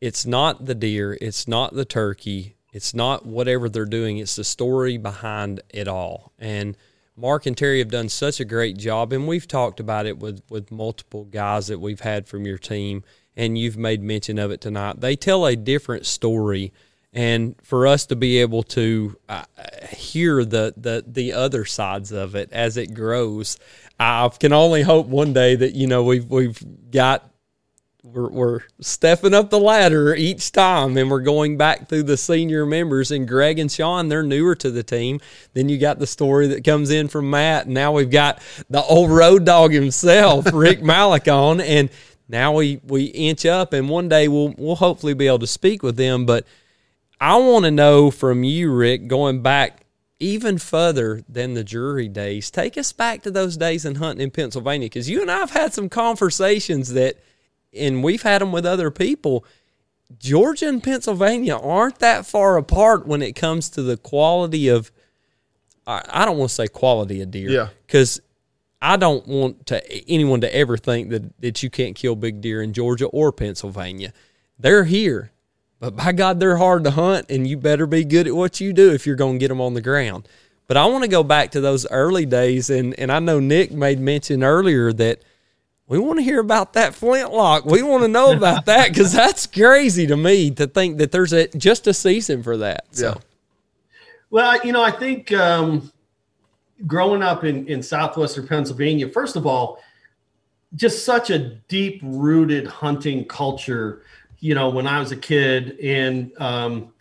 It's not the deer, it's not the turkey, it's not whatever they're doing. It's the story behind it all. And Mark and Terry have done such a great job, and we've talked about it with with multiple guys that we've had from your team, and you've made mention of it tonight. They tell a different story and for us to be able to uh, hear the, the the other sides of it as it grows, I can only hope one day that you know we've we've got we're, we're stepping up the ladder each time and we're going back through the senior members and Greg and Sean they're newer to the team then you got the story that comes in from Matt and now we've got the old road dog himself Rick Malik on and now we we inch up and one day we'll we'll hopefully be able to speak with them but I want to know from you, Rick, going back even further than the Drury days. Take us back to those days in hunting in Pennsylvania because you and I have had some conversations that, and we've had them with other people. Georgia and Pennsylvania aren't that far apart when it comes to the quality of. I don't want to say quality of deer, Yeah. because I don't want to anyone to ever think that that you can't kill big deer in Georgia or Pennsylvania. They're here. But by God, they're hard to hunt, and you better be good at what you do if you're going to get them on the ground. But I want to go back to those early days, and, and I know Nick made mention earlier that we want to hear about that flintlock. We want to know about that because that's crazy to me to think that there's a just a season for that. So. Yeah. Well, you know, I think um, growing up in, in southwestern Pennsylvania, first of all, just such a deep rooted hunting culture. You know, when I was a kid, and um,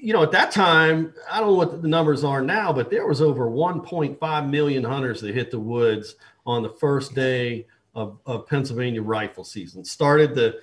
you know, at that time, I don't know what the numbers are now, but there was over 1.5 million hunters that hit the woods on the first day of, of Pennsylvania rifle season. Started the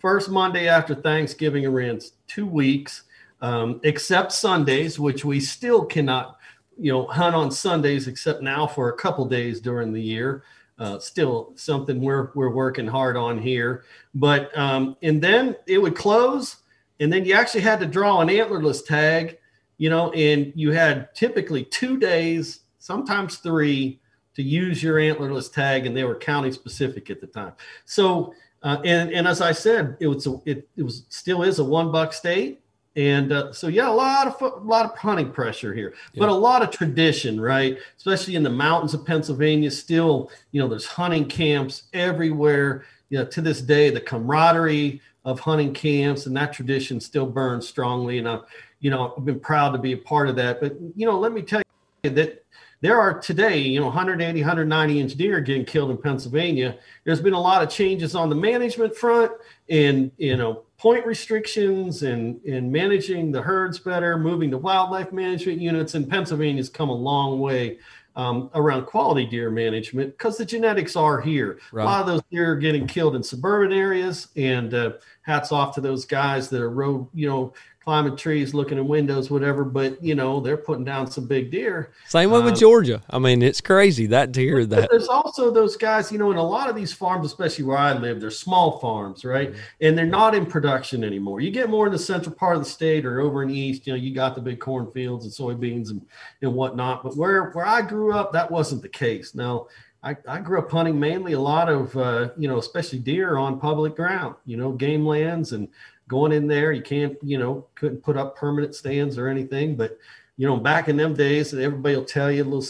first Monday after Thanksgiving and ran two weeks, um, except Sundays, which we still cannot, you know, hunt on Sundays except now for a couple days during the year. Uh, still something we're we're working hard on here. But um, and then it would close, and then you actually had to draw an antlerless tag, you know, and you had typically two days, sometimes three, to use your antlerless tag, and they were county specific at the time. So, uh, and and as I said, it was a, it it was still is a one buck state, and uh, so yeah, a lot of a lot of hunting pressure here, but a lot of tradition, right? Especially in the mountains of Pennsylvania, still you know there's hunting camps everywhere. You know, to this day, the camaraderie of hunting camps and that tradition still burns strongly, and I, you know, I've been proud to be a part of that. But you know, let me tell you that there are today, you know, 180, 190 inch deer getting killed in Pennsylvania. There's been a lot of changes on the management front and, you know, point restrictions and, and managing the herds better, moving to wildlife management units. And Pennsylvania's come a long way um, around quality deer management because the genetics are here. Right. A lot of those deer are getting killed in suburban areas. And uh, hats off to those guys that are road, you know, climbing trees, looking in windows, whatever. But you know, they're putting down some big deer. Same way with Um, Georgia. I mean, it's crazy that deer that there's also those guys, you know, in a lot of these farms, especially where I live, they're small farms, right? And they're not in production anymore. You get more in the central part of the state or over in the east, you know, you got the big cornfields and soybeans and, and whatnot. But where where I grew up, that wasn't the case. Now, I, I grew up hunting mainly a lot of, uh, you know, especially deer on public ground, you know, game lands and going in there. You can't, you know, couldn't put up permanent stands or anything. But, you know, back in them days, everybody will tell you little,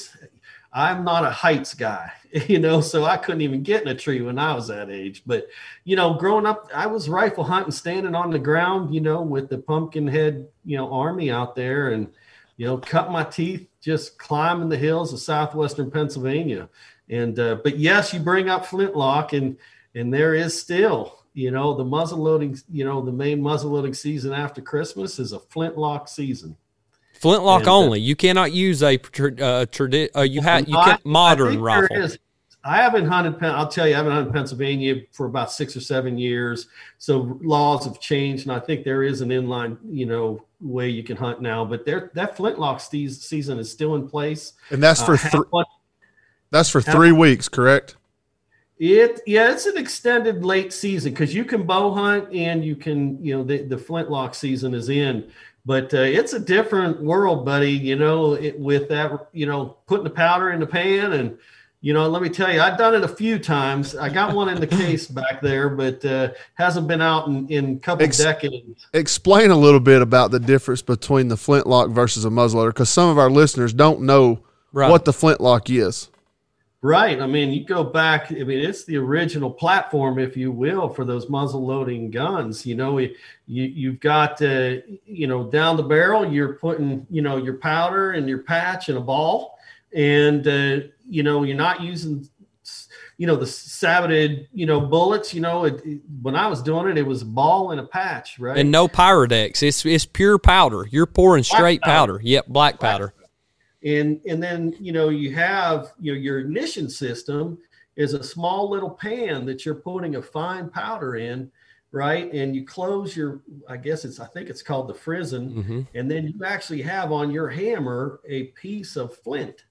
I'm not a heights guy, you know, so I couldn't even get in a tree when I was that age. But, you know, growing up, I was rifle hunting, standing on the ground, you know, with the pumpkin head, you know, army out there and, you know, cut my teeth just climbing the hills of southwestern Pennsylvania. And, uh, but yes, you bring up flintlock and, and there is still, you know, the muzzle loading, you know, the main muzzle loading season after Christmas is a flintlock season. flintlock and, uh, only. You cannot use a tra- uh, tradi- uh, you have you can I modern think rifle. There is. I haven't hunted. I'll tell you, I haven't hunted Pennsylvania for about six or seven years. So laws have changed, and I think there is an inline, you know, way you can hunt now. But there, that flintlock season is still in place. And that's Uh, for have thr one- That's for three weeks, correct? It yeah, it's an extended late season because you can bow hunt and you can you know the the flintlock season is in, but uh, it's a different world, buddy. You know, it, with that you know putting the powder in the pan and you know let me tell you, I've done it a few times. I got one in the case back there, but uh, hasn't been out in in a couple Ex- decades. Explain a little bit about the difference between the flintlock versus a muzzleloader, because some of our listeners don't know Right. what the flintlock is. Right. I mean, you go back. I mean, it's the original platform, if you will, for those muzzle loading guns. You know, you you've got uh, you know down the barrel. You're putting you know your powder and your patch and a ball, and uh, you know you're not using you know the saboted you know bullets. You know, it, it- when I was doing it, it was a ball and a patch, right? And no Pyrodex. It's it's pure powder. You're pouring straight powder. powder. Yep, black powder. And and then you know you have you know your ignition system is a small little pan that you're putting a fine powder in right? And you close your i guess it's i think it's called the frizzen hmm and then you actually have on your hammer a piece of flint.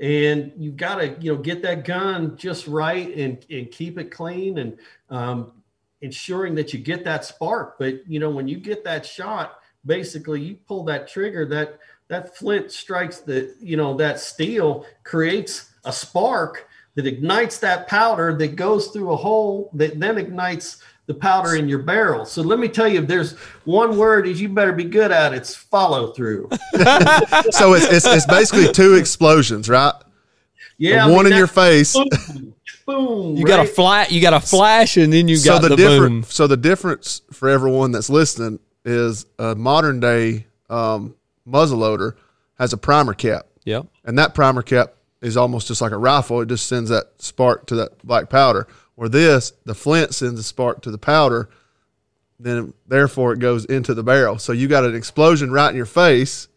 And you've got to you know get that gun just right and and keep it clean and um, ensuring that you get that spark. But you know when you get that shot basically you pull that trigger that that flint strikes the you know that steel creates a spark that ignites that powder that goes through a hole that then ignites the powder in your barrel. So let me tell you, if there's one word is you better be good at, it's follow through. So it's, it's, it's basically two explosions, right? Yeah, The I one mean, in your face. Boom, boom. You got a flat. You got a flash, and then you so got the, the, different boom. so the difference for everyone that's listening is a modern day um, muzzleloader has a primer cap, Yep. and that primer cap is almost just like a rifle. It just sends that spark to that black powder. Where this, the flint sends a spark to the powder, then therefore it goes into the barrel. So you got an explosion right in your face,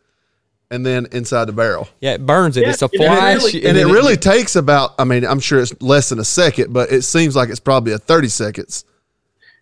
and then inside the barrel. Yeah, it burns it. Yeah, it's a and it flash, really- And it then really takes about, I mean, I'm sure it's less than a second, but it seems like it's probably a 30 seconds.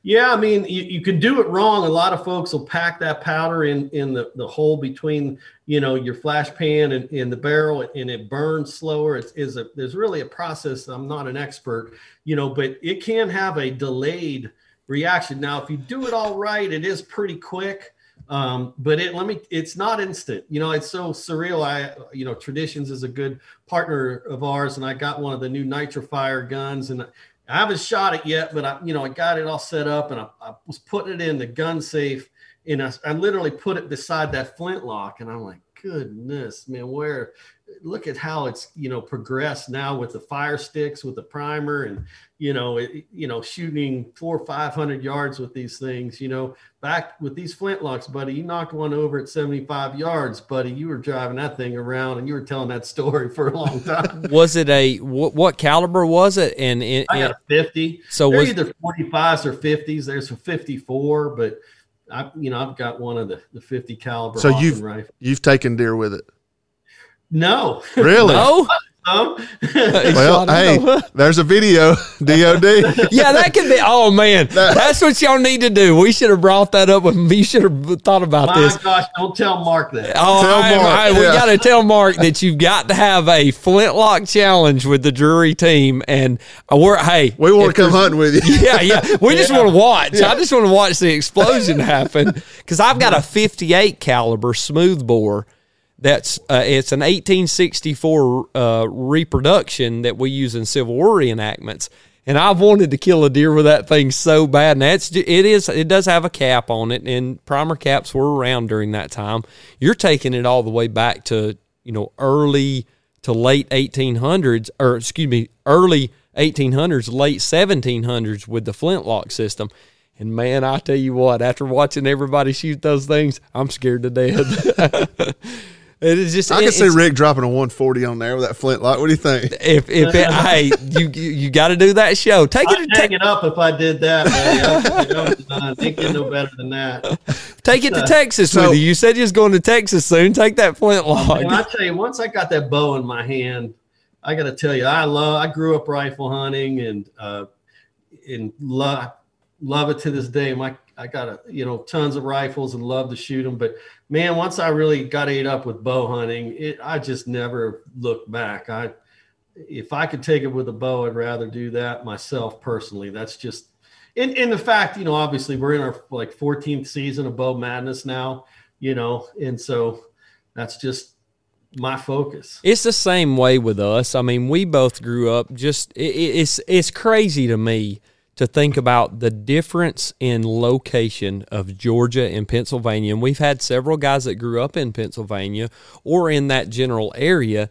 Yeah, I mean, you, you can do it wrong. A lot of folks will pack that powder in in the, the hole between, you know, your flash pan and, and the barrel, and it burns slower. It's is a there's really a process. I'm not an expert, you know, but it can have a delayed reaction. Now, if you do it all right, it is pretty quick. Um, but it let me it's not instant. You know, it's so surreal. I you know, Traditions is a good partner of ours, and I got one of the new Nitrofire guns, and I haven't shot it yet, but I, you know, I got it all set up and I, I was putting it in the gun safe and I, I literally put it beside that flintlock and I'm like, goodness, man, where, look at how it's, you know, progressed now with the fire sticks, with the primer and, you know, it, you know, shooting four or 500 yards with these things, you know, back with these flintlocks, buddy, you knocked one over at 75 yards, buddy, you were driving that thing around and you were telling that story for a long time. was it a what, what caliber was it? And it, I got a 50. so They're was either 45s or 50s. There's a 54, but I, you know, I've got one of the, the 50 caliber. So Hoffman you've- rifle. You've taken deer with it. No, Really? no? no. Well, hey, there's a video, DOD. yeah, that could be. Oh man, that's what y'all need to do. We should have brought that up with me. You should have thought about My this. gosh, don't tell Mark that. Oh, Tell I- Mark, I- we got to tell Mark that you've got to have a flintlock challenge with the Drury team, and uh, we're hey, We want to come hunting with you. Yeah, yeah. We just want to watch. I just want to watch the explosion happen because I've got a 58 caliber smooth bore. That's uh, it's an 1864 uh, reproduction that we use in Civil War reenactments, and I've wanted to kill a deer with that thing so bad. And that's it is it does have a cap on it, and primer caps were around during that time. You're taking it all the way back to you know early to late 1800s, or excuse me, early 1800s, late 1700s with the flintlock system. And man, I tell you what, after watching everybody shoot those things, I'm scared to death. it is just I can see Rick dropping a 140 on there with that flintlock. What do you think? if if it, hey, you you, you got to do that show. Take I'd it hang to it up if I did that. Man. You know, uh, ain't getting no better than that. take it to Texas So- with you. You said you was going to Texas soon. Take that flintlock. And I tell you, once I got that bow in my hand, I got to tell you, I love. I grew up rifle hunting and uh, and love love it to this day. My I got a you know tons of rifles and love to shoot them, but man, once I really got ate up with bow hunting, it I just never looked back. I if I could take it with a bow, I'd rather do that myself personally. That's just in in the fact, you know, obviously we're in our like 14th season of bow madness now, you know, and so that's just my focus. It's the same way with us. I mean, we both grew up just it, it's it's crazy to me to think about the difference in location of Georgia and Pennsylvania. And we've had several guys that grew up in Pennsylvania or in that general area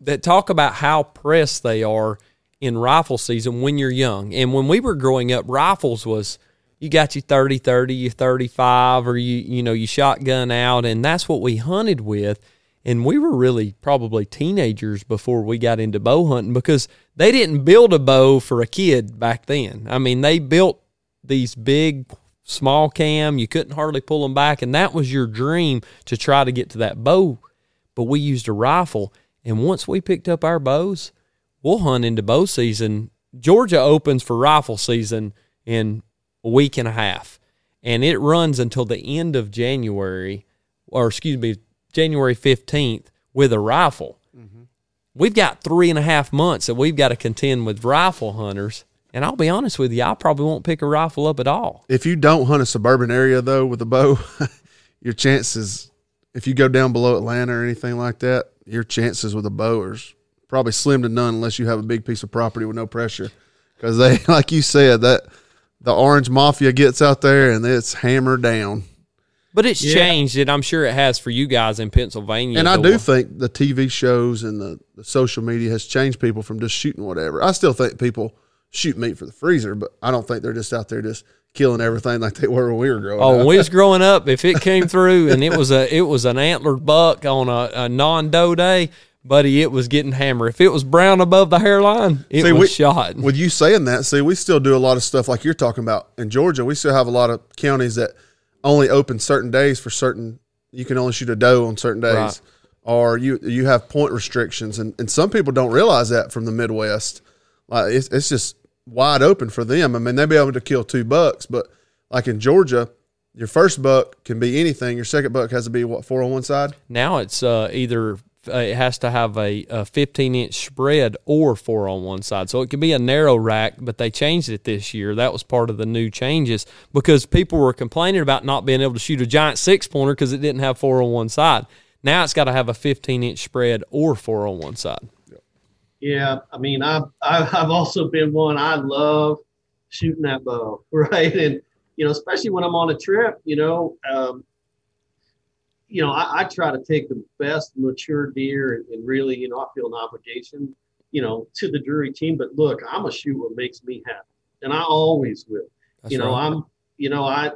that talk about how pressed they are in rifle season when you're young. And when we were growing up, rifles was you got your 30 30, you 35 or you you know, you shotgun out and that's what we hunted with. And we were really probably teenagers before we got into bow hunting because they didn't build a bow for a kid back then. I mean, they built these big small cam, you couldn't hardly pull them back and that was your dream to try to get to that bow. But we used a rifle and once we picked up our bows, we'll hunt into bow season. Georgia opens for rifle season in a week and a half, and it runs until the end of January, or excuse me, January 15th with a rifle. Mm-hmm. We've got three and a half months that we've got to contend with rifle hunters. And I'll be honest with you, I probably won't pick a rifle up at all. If you don't hunt a suburban area though with a bow, your chances if you go down below Atlanta or anything like that, your chances with a bow are probably slim to none unless you have a big piece of property with no pressure. Because they, like you said, that the orange mafia gets out there and it's hammered down. But it's yeah. changed, and I'm sure it has for you guys in Pennsylvania. And I do think the TV shows and the, the social media has changed people from just shooting whatever. I still think people shoot meat for the freezer, but I don't think they're just out there just killing everything like they were when we were growing oh, up. when we was growing up, if it came through and it was a it was an antlered buck on a, a non doe day, buddy, it was getting hammered. If it was brown above the hairline, it see, was we, shot. With you saying that, see, we still do a lot of stuff like you're talking about in Georgia. We still have a lot of counties that only open certain days for certain. You can only shoot a doe on certain days, right. or you you have point restrictions, and, and some people don't realize that from the Midwest. Like it's, it's just wide open for them. I mean, they'd be able to kill two bucks, but like in Georgia, your first buck can be anything. Your second buck has to be what four on one side. Now it's uh, either uh, it has to have a, a 15 inch spread or four on one side. So it could be a narrow rack, but they changed it this year. That was part of the new changes because people were complaining about not being able to shoot a giant six pointer because it didn't have four on one side. Now it's got to have a 15 inch spread or four on one side. Yeah, I mean, I've I've also been one. I love shooting that bow, right? And you know, especially when I'm on a trip, you know, um, you know, I, I, try to take the best mature deer and, and, really, you know, I feel an obligation, you know, to the Drury team. But look, I'm a shoot what makes me happy, and I always will. That's you know, right. I'm, you know, I,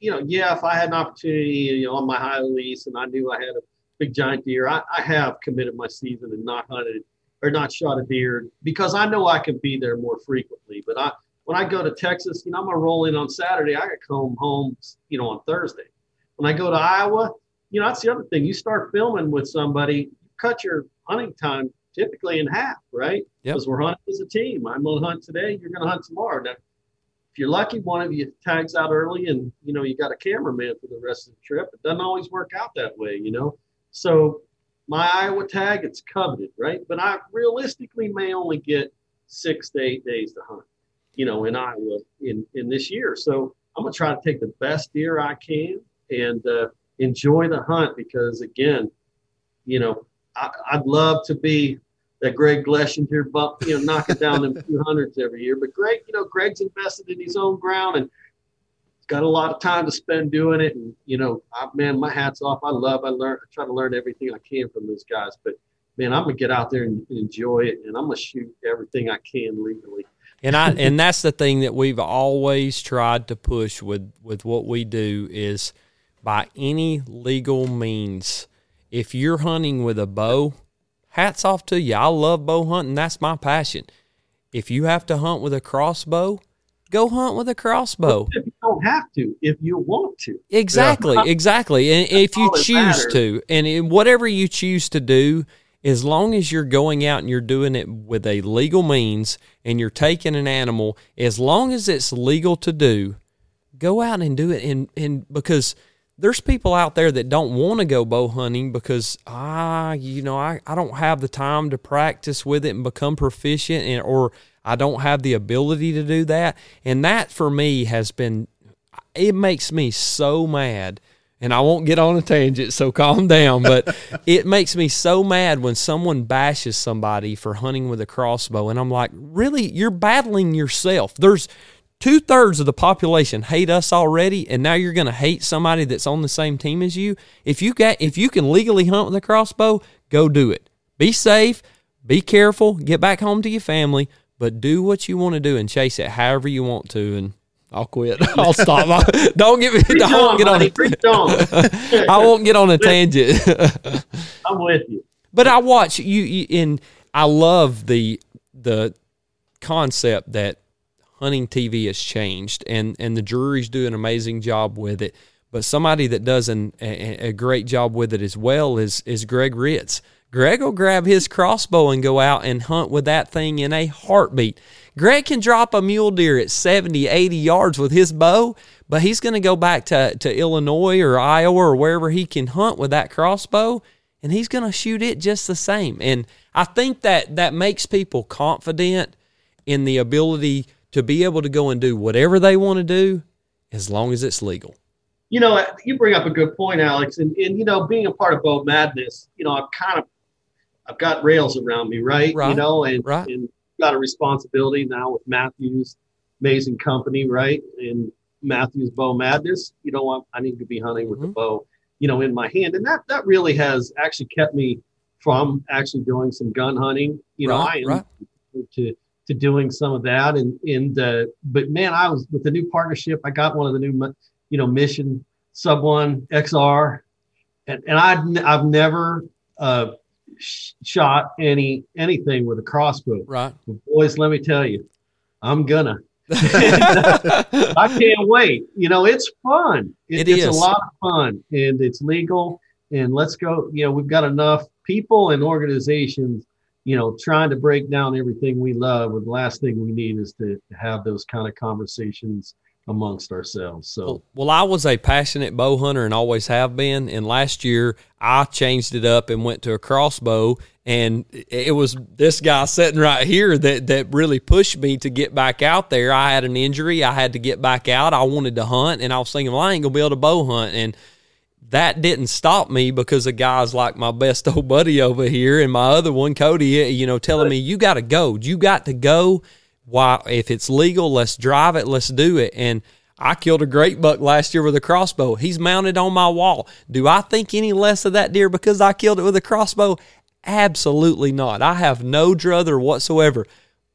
you know, yeah, if I had an opportunity, you know, on my high lease, and I knew I had a big giant deer, I, I have committed my season and not hunted or not shot a deer because I know I can be there more frequently. But I when I go to Texas, you know, I'm gonna roll in on Saturday. I got come home, you know, on Thursday. When I go to Iowa, you know, that's the other thing. You start filming with somebody, cut your hunting time typically in half, right? Because yep. we're hunting as a team. I'm gonna hunt today. You're gonna hunt tomorrow. Now, if you're lucky, one of you tags out early, and you know you got a cameraman for the rest of the trip. It doesn't always work out that way, you know. So my Iowa tag, it's coveted, right? But I realistically may only get six to eight days to hunt, you know, in Iowa in, in this year. So I'm going to try to take the best deer I can and uh, enjoy the hunt because, again, you know, I, would love to be that Greg Glessinger bump, you know, knocking down them 200s every year. But Greg, you know, Greg's invested in his own ground and got a lot of time to spend doing it. And, you know, I, man, my hat's off. I love, I learn, I try to learn everything I can from those guys. But, man, I'm going to get out there and, enjoy it. And I'm going to shoot everything I can legally. and I and that's the thing that we've always tried to push with with what we do is by any legal means. If you're hunting with a bow, hats off to you. I love bow hunting. That's my passion. If you have to hunt with a crossbow, go hunt with a crossbow. If you don't have to, if you want to. Exactly, yeah. exactly. And if you choose to, and whatever you choose to do, as long as you're going out and you're doing it with a legal means and you're taking an animal, as long as it's legal to do, go out and do it. And, and because there's people out there that don't want to go bow hunting because ah, you know, I, I don't have the time to practice with it and become proficient and or I don't have the ability to do that. And that for me has been it makes me so mad. And I won't get on a tangent, so calm down. But it makes me so mad when someone bashes somebody for hunting with a crossbow. And I'm like, really? You're battling yourself. There's two thirds of the population hate us already, and now you're going to hate somebody that's on the same team as you. If you got, if you can legally hunt with a crossbow, go do it. Be safe, be careful, get back home to your family, but do what you want to do and chase it however you want to. And I'll quit. I'll stop. don't get me. Preach don't on, get on. buddy. Preach on. I won't get on a tangent. I'm with you. But I watch you, you and I love the the concept that hunting TV has changed, and and the Drurys do an amazing job with it. But somebody that does an, a, a great job with it as well is is Greg Ritz. Greg will grab his crossbow and go out and hunt with that thing in a heartbeat. Greg can drop a mule deer at 70, 80 yards with his bow, but he's going to go back to, to Illinois or Iowa or wherever he can hunt with that crossbow, and he's going to shoot it just the same. And I think that that makes people confident in the ability to be able to go and do whatever they want to do as long as it's legal. You know, you bring up a good point, Alex. And, and you know, being a part of Bow Madness, you know, I've kind of I've got rails around me, right? Right, You know, and, right. and got a responsibility now with Mathews, amazing company, right? And Mathews Bow Madness, you know, I, I need to be hunting with the Mhm. bow, you know, in my hand, and that that really has actually kept me from actually doing some gun hunting. You know, Right, I am right. to to doing some of that, and and uh, but man, I was with the new partnership. I got one of the new, you know, Mission Sub One XR, and and I I've, never uh, sh- shot any anything with a crossbow. Right. But boys, let me tell you, I'm gonna. I can't wait. You know, it's fun. It it's is. a lot of fun, and it's legal. And let's go. You know, we've got enough people and organizations. You know, trying to break down everything we love. And the last thing we need is to have those kind of conversations amongst ourselves. So Well, well, I was a passionate bow hunter and always have been. And last year, I changed it up and went to a crossbow. And it was this guy sitting right here that that really pushed me to get back out there. I had an injury. I had to get back out. I wanted to hunt, and I was thinking, well, I ain't gonna be able to bow hunt. And that didn't stop me because of guys like my best old buddy over here and my other one, Cody, eh, you know, telling me, you got to go. You got to go. Why, if it's legal, let's drive it, let's do it. And I killed a great buck last year with a crossbow. He's mounted on my wall. Do I think any less of that deer because I killed it with a crossbow? Absolutely not. I have no druther whatsoever.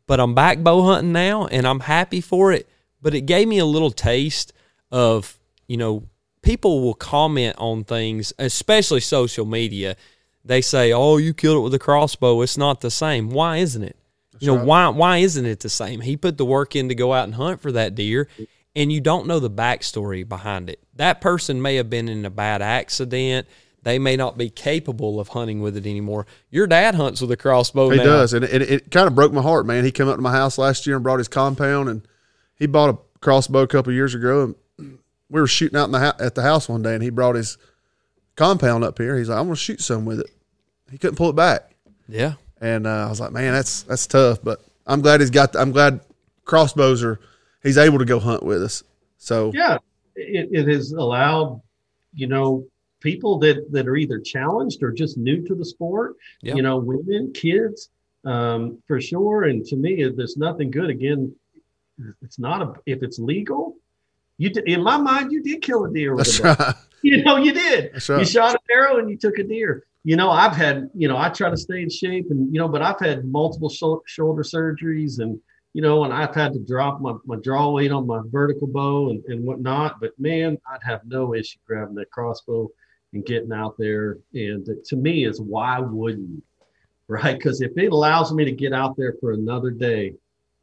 But I'm back bow hunting now and I'm happy for it. But it gave me a little taste of, you know, people will comment on things, especially social media. They say, "Oh, you killed it with a crossbow. It's not the same." Why isn't it? you know, why why isn't it the same? He put the work in to go out and hunt for that deer, and you don't know the backstory behind it. That person may have been in a bad accident. They may not be capable of hunting with it anymore. Your dad hunts with a crossbow. He now. does, and it, it kind of broke my heart, man. He came up to my house last year and brought his compound, and he bought a crossbow a couple of years ago. And we were shooting out in the hou- at the house one day, and he brought his compound up here. He's like, "I'm gonna shoot some with it." He couldn't pull it back, Yeah, and uh, I was like, "Man, that's that's tough." But I'm glad he's got. I'm glad crossbows are. He's able to go hunt with us. So yeah, it, it has allowed, you know, people that, that are either challenged or just new to the sport, Yeah. you know, women, kids, um, for sure. And to me, there's nothing good. Again, it's not a, if it's legal, you did, in my mind, you did kill a deer with that's a right. You know, you did. That's You shot an arrow and you took a deer. You know, I've had, you know, I try to stay in shape and, you know, but I've had multiple shou- shoulder surgeries and, you know, and I've had to drop my, my draw weight on my vertical bow and, and whatnot. But man, I'd have no issue grabbing that crossbow and getting out there. And to me, is why wouldn't you? Right. Because if it allows me to get out there for another day,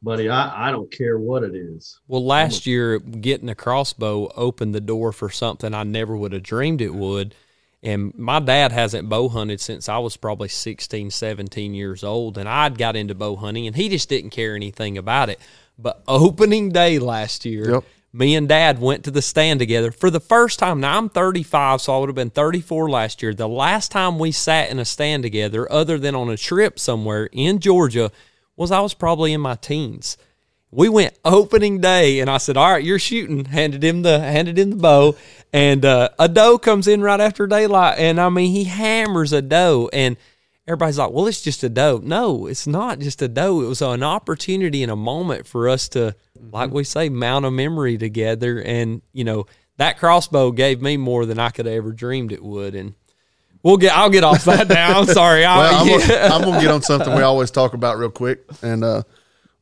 buddy, I, I don't care what it is. Well, last year, getting a crossbow opened the door for something I never would have dreamed it would. And my dad hasn't bow hunted since I was probably 16, 17 years old. And I'd got into bow hunting and he just didn't care anything about it. But opening day last year, Yep. me and dad went to the stand together for the first time. Now I'm 35, so I would have been 34 last year. The last time we sat in a stand together, other than on a trip somewhere in Georgia, was I was probably in my teens. We went opening day, and I said, "All right, you're shooting." Handed him the handed him the bow, and uh, a doe comes in right after daylight, and I mean he hammers a doe, and everybody's like, "Well, it's just a doe." No, it's not just a doe. It was an opportunity and a moment for us to, like we say, mount a memory together, and you know that crossbow gave me more than I could have ever dreamed it would, and. We'll get. I'll get off that now. I'm sorry. I, Well, I'm, yeah. gonna, I'm gonna get on something we always talk about real quick, and uh,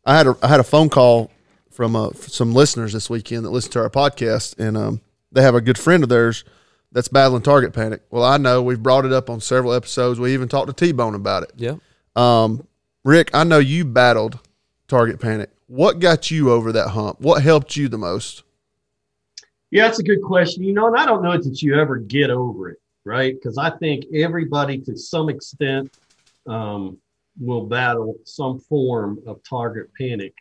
I had a I had a phone call from uh, some listeners this weekend that listen to our podcast, and um, they have a good friend of theirs that's battling target panic. Well, I know we've brought it up on several episodes. We even talked to T Bone about it. yeah. Um, Rick, I know you battled target panic. What got you over that hump? What helped you the most? Yeah, that's a good question. You know, and I don't know that you ever get over it, right? Because I think everybody, to some extent, um, will battle some form of target panic.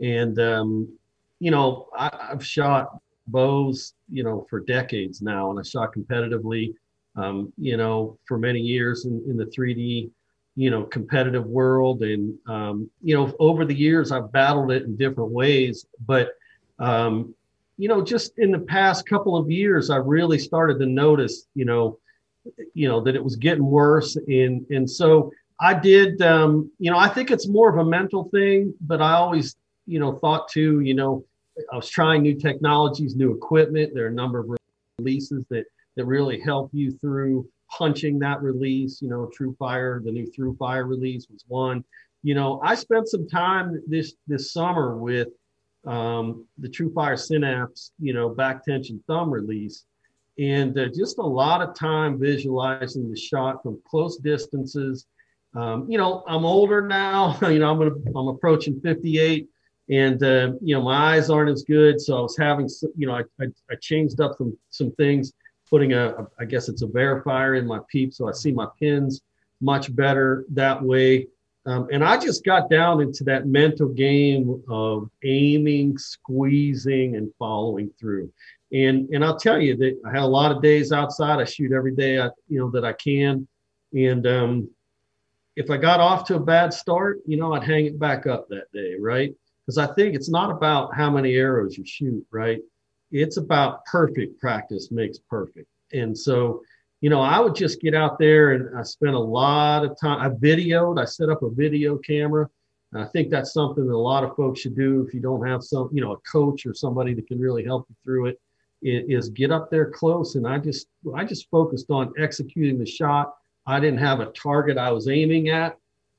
And, um, you know, I, I've shot bows, you know, for decades now, and I shot competitively, um, you know, for many years in, in the 3D, you know, competitive world. And, um, you know, over the years, I've battled it in different ways. But, um, you know, just in the past couple of years, I really started to notice, you know, you know that it was getting worse, and and so I did, um, you know, I think it's more of a mental thing, but I always, you know, thought too, you know, I was trying new technologies, new equipment. There are a number of releases that that really help you through punching that release. You know, True Fire, the new Through Fire release was one. You know, I spent some time this this summer with um, the True Fire Synapse, you know, back tension thumb release, and uh, just a lot of time visualizing the shot from close distances. Um, you know, I'm older now. You know, I'm gonna, I'm approaching 58, and uh, you know, my eyes aren't as good. So I was having, you know, I, I, I changed up some some things, putting a, a, I guess it's a verifier in my peep, so I see my pins much better that way. Um, and I just got down into that mental game of aiming, squeezing, and following through. And and I'll tell you that I had a lot of days outside. I shoot every day I you know that I can. And um, if I got off to a bad start, you know, I'd hang it back up that day, right? Because I think it's not about how many arrows you shoot, right? It's about perfect practice makes perfect. And so, you know, I would just get out there and I spent a lot of time. I videoed, I set up a video camera. I think that's something that a lot of folks should do if you don't have some, you know, a coach or somebody that can really help you through it. Is get up there close, and I just I just focused on executing the shot. I didn't have a target I was aiming at.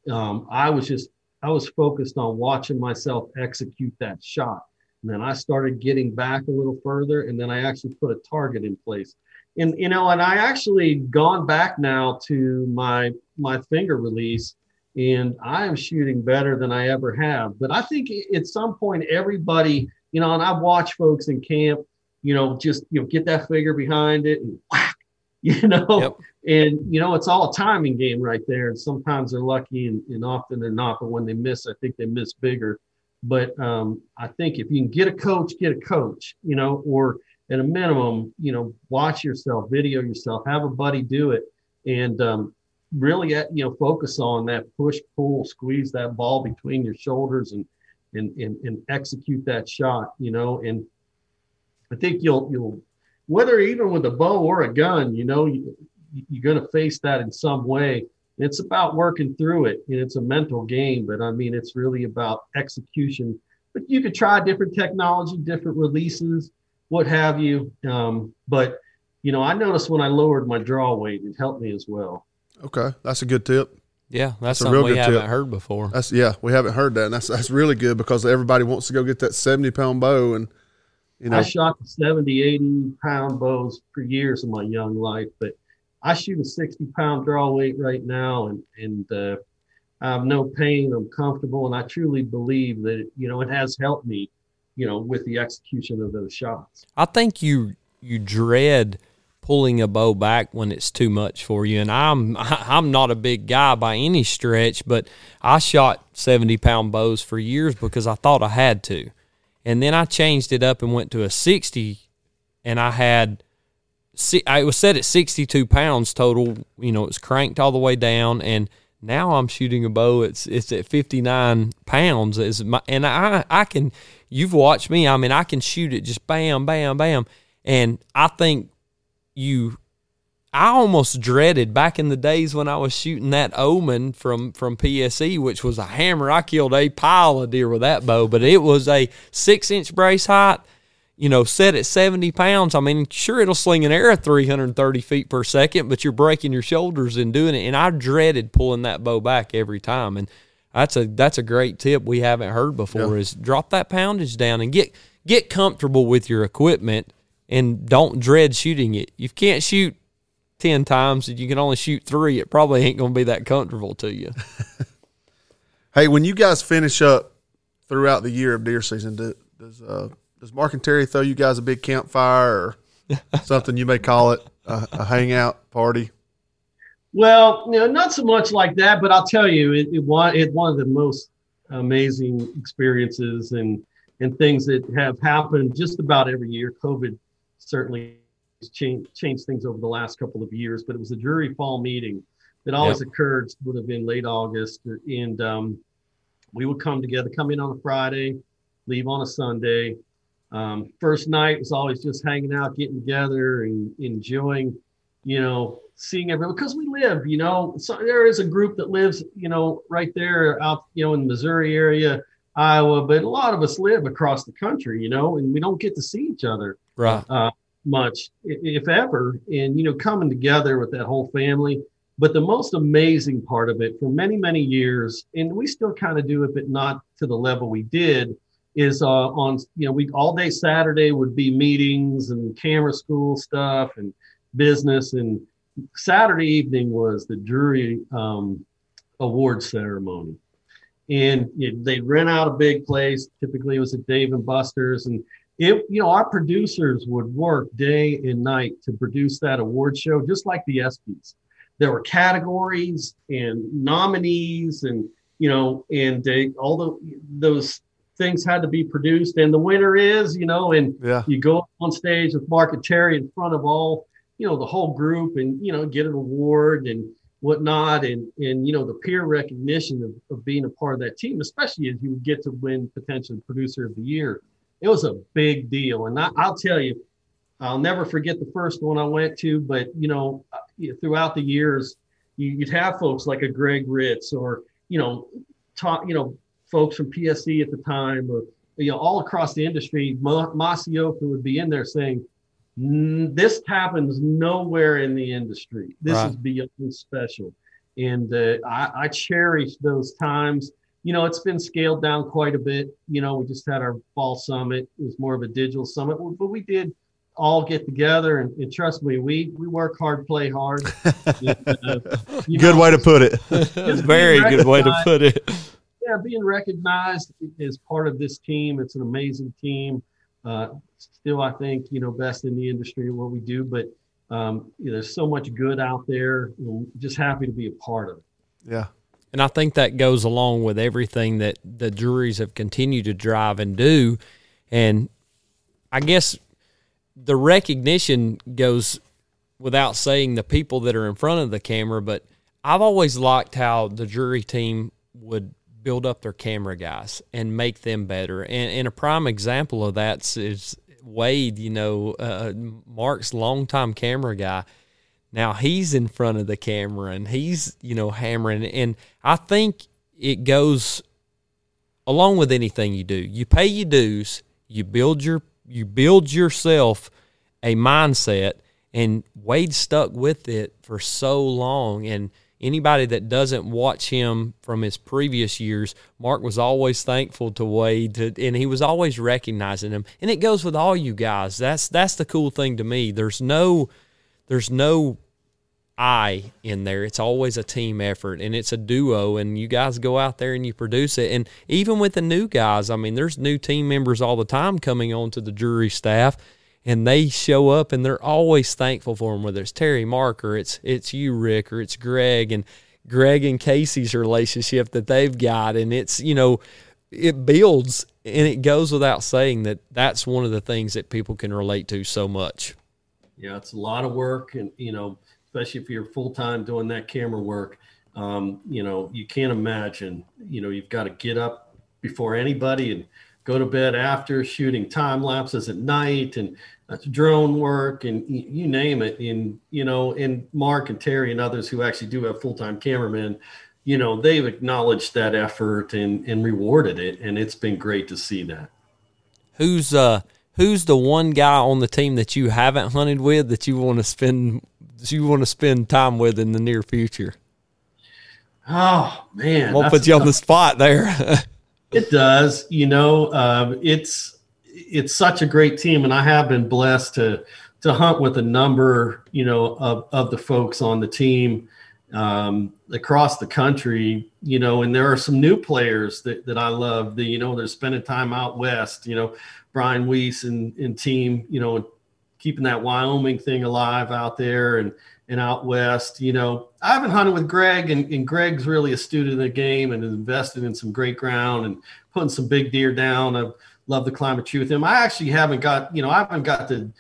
Um, I was just I was focused on watching myself execute that shot. And then I started getting back a little further, and then I actually put a target in place. And you know, and I actually gone back now to my my finger release, and I am shooting better than I ever have. But I think at some point, everybody, you know, and I watch folks in camp, you know, just you know, get that figure behind it and whack, you know, Yep. and you know, it's all a timing game right there. And sometimes they're lucky, and, and often they're not. But when they miss, I think they miss bigger. But um, I think if you can get a coach, get a coach, you know, or at a minimum, you know, watch yourself, video yourself, have a buddy do it, and um, really, uh, you know, focus on that push, pull, squeeze that ball between your shoulders, and and and, and execute that shot, you know. And I think you'll you'll whether even with a bow or a gun, you know, you, you're going to face that in some way. It's about working through it, and it's a mental game. But I mean, it's really about execution. But you could try different technology, different releases, what have you. Um, but you know, I noticed when I lowered my draw weight, it helped me as well. Okay, that's a good tip. Yeah, that's, That's a something real we good haven't tip. heard before. That's yeah, we haven't heard that, and that's that's really good because everybody wants to go get that seventy pound bow, and you know, I shot 70, 80 pound bows for years of my young life, but I shoot a 60 pound draw weight right now and, and, uh, I have no pain. I'm comfortable. And I truly believe that, you know, it has helped me, you know, with the execution of those shots. I think you you dread pulling a bow back when it's too much for you. And I'm I'm not a big guy by any stretch, but I shot seventy pound bows for years because I thought I had to. And then I changed it up and went to a sixty, and I had. I was set at 62 pounds total. You know, it's cranked all the way down, and now I'm shooting a bow. It's it's at 59 pounds. Is my and I I can. You've watched me. I mean, I can shoot it just bam, bam, bam, and I think you. I almost dreaded back in the days when I was shooting that Omen from from PSE, which was a hammer. I killed a pile of deer with that bow, but it was a six inch brace height you know, set at 70 pounds, I mean, sure, it'll sling an arrow 330 feet per second, but you're breaking your shoulders in doing it. And I dreaded pulling that bow back every time. And that's a that's a great tip we haven't heard before yeah. is drop that poundage down and get get comfortable with your equipment and don't dread shooting it. You can't shoot 10 times and you can only shoot three, it probably ain't going to be that comfortable to you. hey, when you guys finish up throughout the year of deer season, does uh, does Mark and Terry throw you guys a big campfire or something you may call it a, a hangout party? Well, you know, not so much like that, but I'll tell you, it, it one it one of the most amazing experiences and and things that have happened just about every year. COVID certainly changed changed things over the last couple of years, but it was a Drury fall meeting that always yep. occurred would have been late August, and um, we would come together, come in on a Friday, leave on a Sunday, um, first night was always just hanging out, getting together, and enjoying, you know, seeing everyone because we live, you know, so there is a group that lives, you know, right there out, you know, in the Missouri area, Iowa, but a lot of us live across the country, you know, and we don't get to see each other. Right. Uh, much, if ever. And you know, coming together with that whole family. But the most amazing part of it for many, many years, and we still kind of do it, but not to the level we did, is uh, on you know we all day Saturday would be meetings and camera school stuff and business and Saturday evening was the Drury um, award ceremony and it, they'd rent out a big place typically it was at Dave and Buster's and it you know our producers would work day and night to produce that award show just like the ESPYs there were categories and nominees and you know and they, all the, those things had to be produced, and the winner is, you know, and yeah. you go on stage with Mark and Terry in front of all, you know, the whole group, and you know, get an award and whatnot, and and you know, the peer recognition of, of being a part of that team, especially as you would get to win potentially producer of the year, it was a big deal, and I, I'll tell you. I'll never forget the first one I went to, but you know, uh, throughout the years, you'd have folks like a Greg Ritz or you know, talk, you know, folks from PSE at the time, or you know, all across the industry, Masayoka would be in there saying, "This happens nowhere in the industry. This right. is beyond special." And uh, I, I cherish those times. You know, it's been scaled down quite a bit. You know, we just had our fall summit. It was more of a digital summit, but we did all get together and, and, trust me, we we work hard, play hard. and, uh, good know, way to put it. Very good way to put it yeah, being recognized as part of this team. It's an amazing team. Uh, still, I think you know best in the industry what we do, but um, you know, there's so much good out there. I'm just happy to be a part of it. Yeah. And I think that goes along with everything that the Drurys have continued to drive and do. And I guess the recognition goes without saying the people that are in front of the camera, but I've always liked how the Drury team would build up their camera guys and make them better. And, and a prime example of that is Wade, you know, uh, Mark's longtime camera guy. Now he's in front of the camera and he's, you know, hammering. And I think it goes along with anything you do. You pay your dues, you build your you build yourself a mindset and Wade stuck with it for so long and anybody that doesn't watch him from his previous years, Mark was always thankful to Wade, to, and he was always recognizing him. And it goes with all you guys. That's that's the cool thing to me. There's no there's no I in there. It's always a team effort and it's a duo and you guys go out there and you produce it. And even with the new guys, I mean, there's new team members all the time coming on to the Drury staff and they show up and they're always thankful for them, whether it's Terry Mark or it's it's you, Rick, or it's Greg and Greg and Casey's relationship that they've got, and it's you know it builds and it goes without saying that that's one of the things that people can relate to so much. Yeah, it's a lot of work, and you know, especially if you're full time doing that camera work, um, you know, you can't imagine. You know, you've got to get up before anybody and go to bed after shooting time lapses at night and that's drone work and you name it. And you know, and Mark and Terry and others who actually do have full time cameramen, you know, they've acknowledged that effort and and rewarded it, and it's been great to see that. Who's uh who's the one guy on the team that you haven't hunted with that you want to spend you want to spend time with in the near future? Oh man, we'll put you on the spot there. it does. You know, um, it's it's such a great team, and I have been blessed to to hunt with a number, you know, of of the folks on the team um, across the country. You know, and there are some new players that that I love. that, you know they're spending time out west. You know, Brian Weiss and, and team. You know, keeping that Wyoming thing alive out there, and and out west. You know, I haven't hunted with Greg, and, and Greg's really a student of the game and invested in some great ground and putting some big deer down. I love the climate tree with him. I actually haven't got, you know, I haven't got the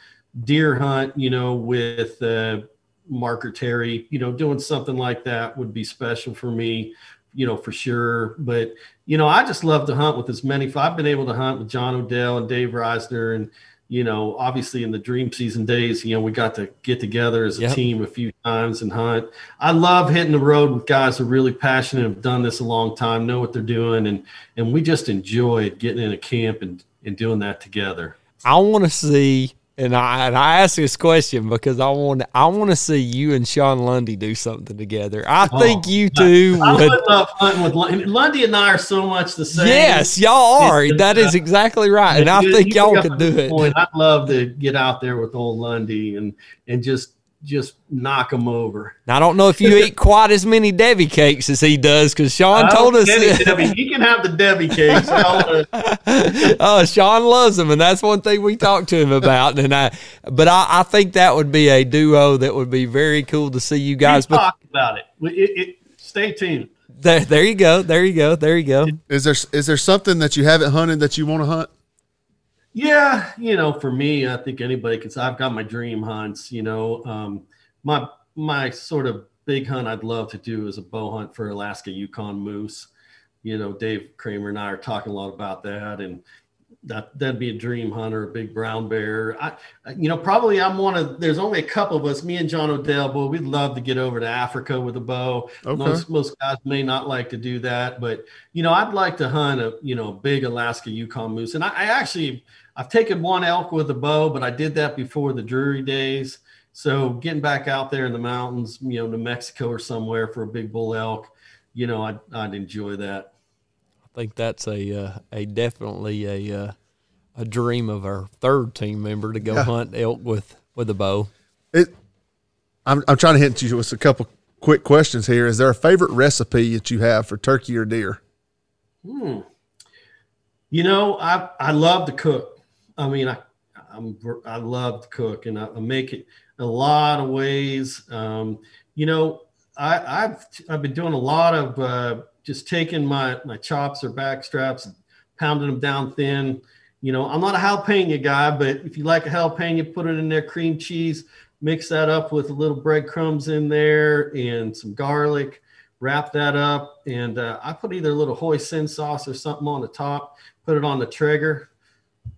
deer hunt, you know, with uh, Marker Terry. You know, doing something like that would be special for me you know, for sure. But, you know, I just love to hunt with as many. I've been able to hunt with John Odell and Dave Reisner and, you know, obviously in the dream season days, you know, we got to get together as a yep. team a few times and hunt. I love hitting the road with guys who are really passionate, have done this a long time, know what they're doing, and and we just enjoyed getting in a camp and and doing that together. I want to see and I and I ask this question because I want I want to see you and Sean Lundy do something together. I oh, think you two I, would. I would love hunting with Lundy. Lundy and I are so much the same. Yes, y'all are. It's, that is uh, exactly right, and I think y'all could do it. Point. I'd love to get out there with old Lundy and and just just knock them over. Now, I don't know if you eat quite as many Debbie cakes as he does because Sean oh, told us Debbie, Debbie, he can have the Debbie cakes. oh, Sean loves them, and that's one thing we talked to him about. And I, but I, I think that would be a duo that would be very cool to see you guys. We talk about it. it, it stay tuned. There, there you go. There you go. There you go. Is there is there something that you haven't hunted that you want to hunt? Yeah, you know, for me, I think anybody can. I've got my dream hunts. You know, um, my my sort of big hunt I'd love to do is a bow hunt for Alaska Yukon moose. You know, Dave Kramer and I are talking a lot about that, and that that'd be a dream hunter, a big brown bear. I, you know, probably I'm one of. There's only a couple of us, me and John Odell, but we'd love to get over to Africa with a bow. Okay. Most most guys may not like to do that, but you know, I'd like to hunt a you know big Alaska Yukon moose, and I, I actually I've taken one elk with a bow, but I did that before the Drury days. So getting back out there in the mountains, you know, New Mexico or somewhere for a big bull elk, you know, I'd, I'd enjoy that. I think that's a uh, a definitely a uh, a dream of our third team member to go yeah. hunt elk with with a bow. It, I'm I'm trying to hit you with a couple quick questions here. Is there a favorite recipe that you have for turkey or deer? Hmm. You know, I I love to cook. I mean, I I'm I love to cook, and I, I make it a lot of ways. Um, you know, I, have I've been doing a lot of uh, just taking my my chops or back straps, pounding them down thin. You know, I'm not a jalapeno guy, but if you like a jalapeno, put it in there, cream cheese, mix that up with a little breadcrumbs in there and some garlic. Wrap that up, and uh, I put either a little hoisin sauce or something on the top. Put it on the Traeger,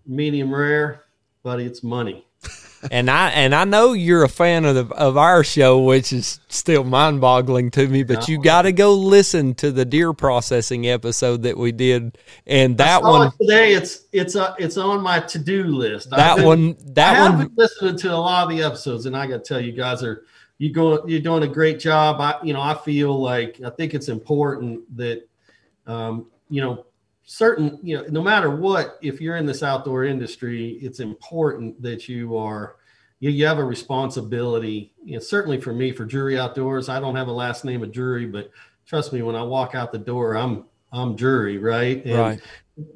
medium rare, buddy. It's money. and I and I know you're a fan of the, of our show, which is still mind boggling to me. But you got to go listen to the deer processing episode that we did, and that one it today it's it's a, it's on my to do list. That been, one that one I one listening to a lot of the episodes, and I got to tell you guys are you go you're doing a great job. I you know I feel like I think it's important that um, you know certain you know no matter what if you're in this outdoor industry it's important that you are you, you have a responsibility. You know, certainly for me for Drury outdoors i don't have a last name of Drury but trust me when i walk out the door i'm i'm Drury right? And right.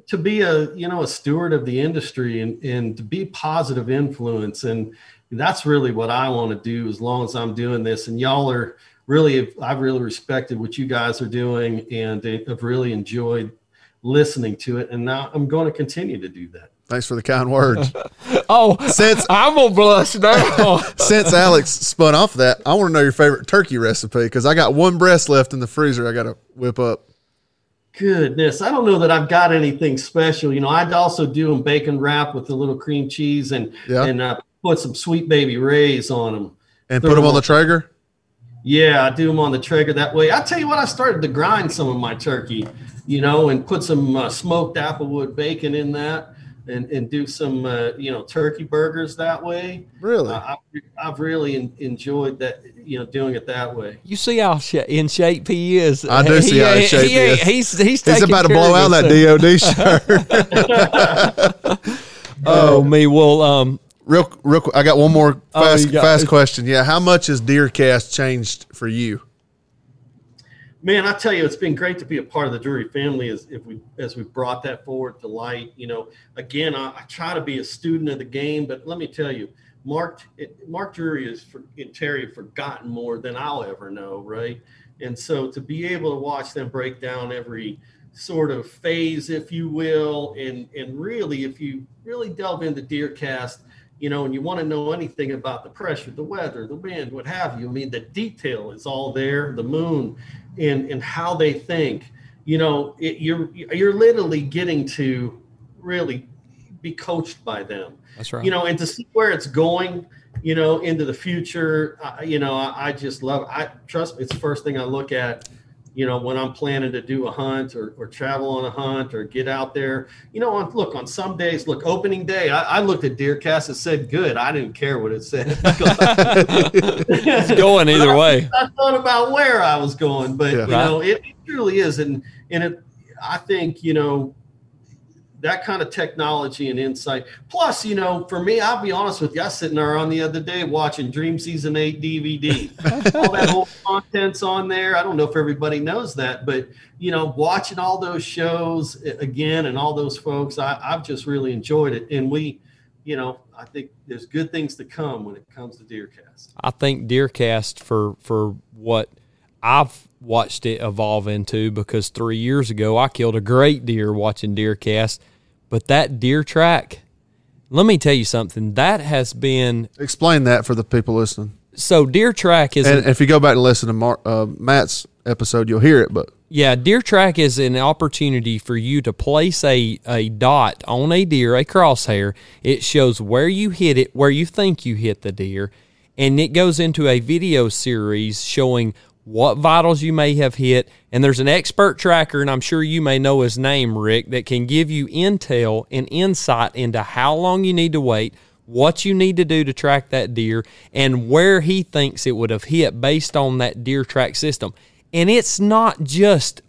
to be a you know a steward of the industry and and to be positive influence and that's really what i want to do as long as i'm doing this. And y'all are really i've really respected what you guys are doing and have really enjoyed listening to it, and now I'm going to continue to do that. Thanks for the kind words. Oh, Since I'm gonna blush now. since Alex spun off that, I want to know your favorite turkey recipe because I got one breast left in the freezer. I got to whip up. Goodness, I don't know that I've got anything special. You know, I'd also do them bacon wrap with a little cream cheese and Yeah. and uh, put some sweet baby rays on them. And put them on the Traeger. Yeah, I do them on the Traeger that way. I tell you what, I started to grind some of my turkey, you know, and put some uh, smoked applewood bacon in that, and and do some uh, you know turkey burgers that way. Really? Uh, I've, I've really en- enjoyed that, you know, doing it that way. You see how sh- in shape he is. I do see how in shape he ain't- is. He's he's, He's about to blow out that. DOD shirt. Oh me, well, um, real, real quick. I got one more Oh, fast, you got- fast question. Yeah, how much has DeerCast changed for you? Man, I tell you, it's been great to be a part of the Drury family as if we as we brought that forward to light. You know, again, I, I try to be a student of the game, but let me tell you, Mark it, Mark Drury is for, and Terry have forgotten more than I'll ever know, right? And so to be able to watch them break down every sort of phase, if you will, and and really, if you really delve into Deercast, you know, and you want to know anything about the pressure, the weather, the wind, what have you. I mean, the detail is all there. The moon, and and how they think. You know, it, you're you're literally getting to really be coached by them. that's right. You know, and to see where it's going. You know, into the future. Uh, you know, I, I just love. I trust me. It's the first thing I look at you know, when I'm planning to do a hunt or, or travel on a hunt or get out there, you know, on, look, on some days, look, opening day, I, I looked at Deercast and said, good. I didn't care what it said. it's going either way. I thought about where I was going, but Yeah. you know, it, it truly is. And, and it, I think, you know, that kind of technology and insight. Plus, you know, for me, I'll be honest with you, I was sitting there on the other day watching Dream Season 8 DVD. all that old content's on there. I don't know if everybody knows that, but you know, watching all those shows again and all those folks, I, I've just really enjoyed it. And we, you know, I think there's good things to come when it comes to Deercast. I think Deercast for for what I've watched it evolve into because three years ago I killed a great deer watching Deercast, but that deer track, let me tell you something that has been Explain that for the people listening. so deer track is And an- if you go back and listen to Mar- uh, Matt's episode, you'll hear it. But Yeah, deer track is an opportunity for you to place a, a dot on a deer, a crosshair. It shows where you hit it, where you think you hit the deer, and it goes into a video series showing what vitals you may have hit. And there's an expert tracker, and I'm sure you may know his name, Rick, that can give you intel and insight into how long you need to wait, what you need to do to track that deer, and where he thinks it would have hit based on that deer track system. And it's not just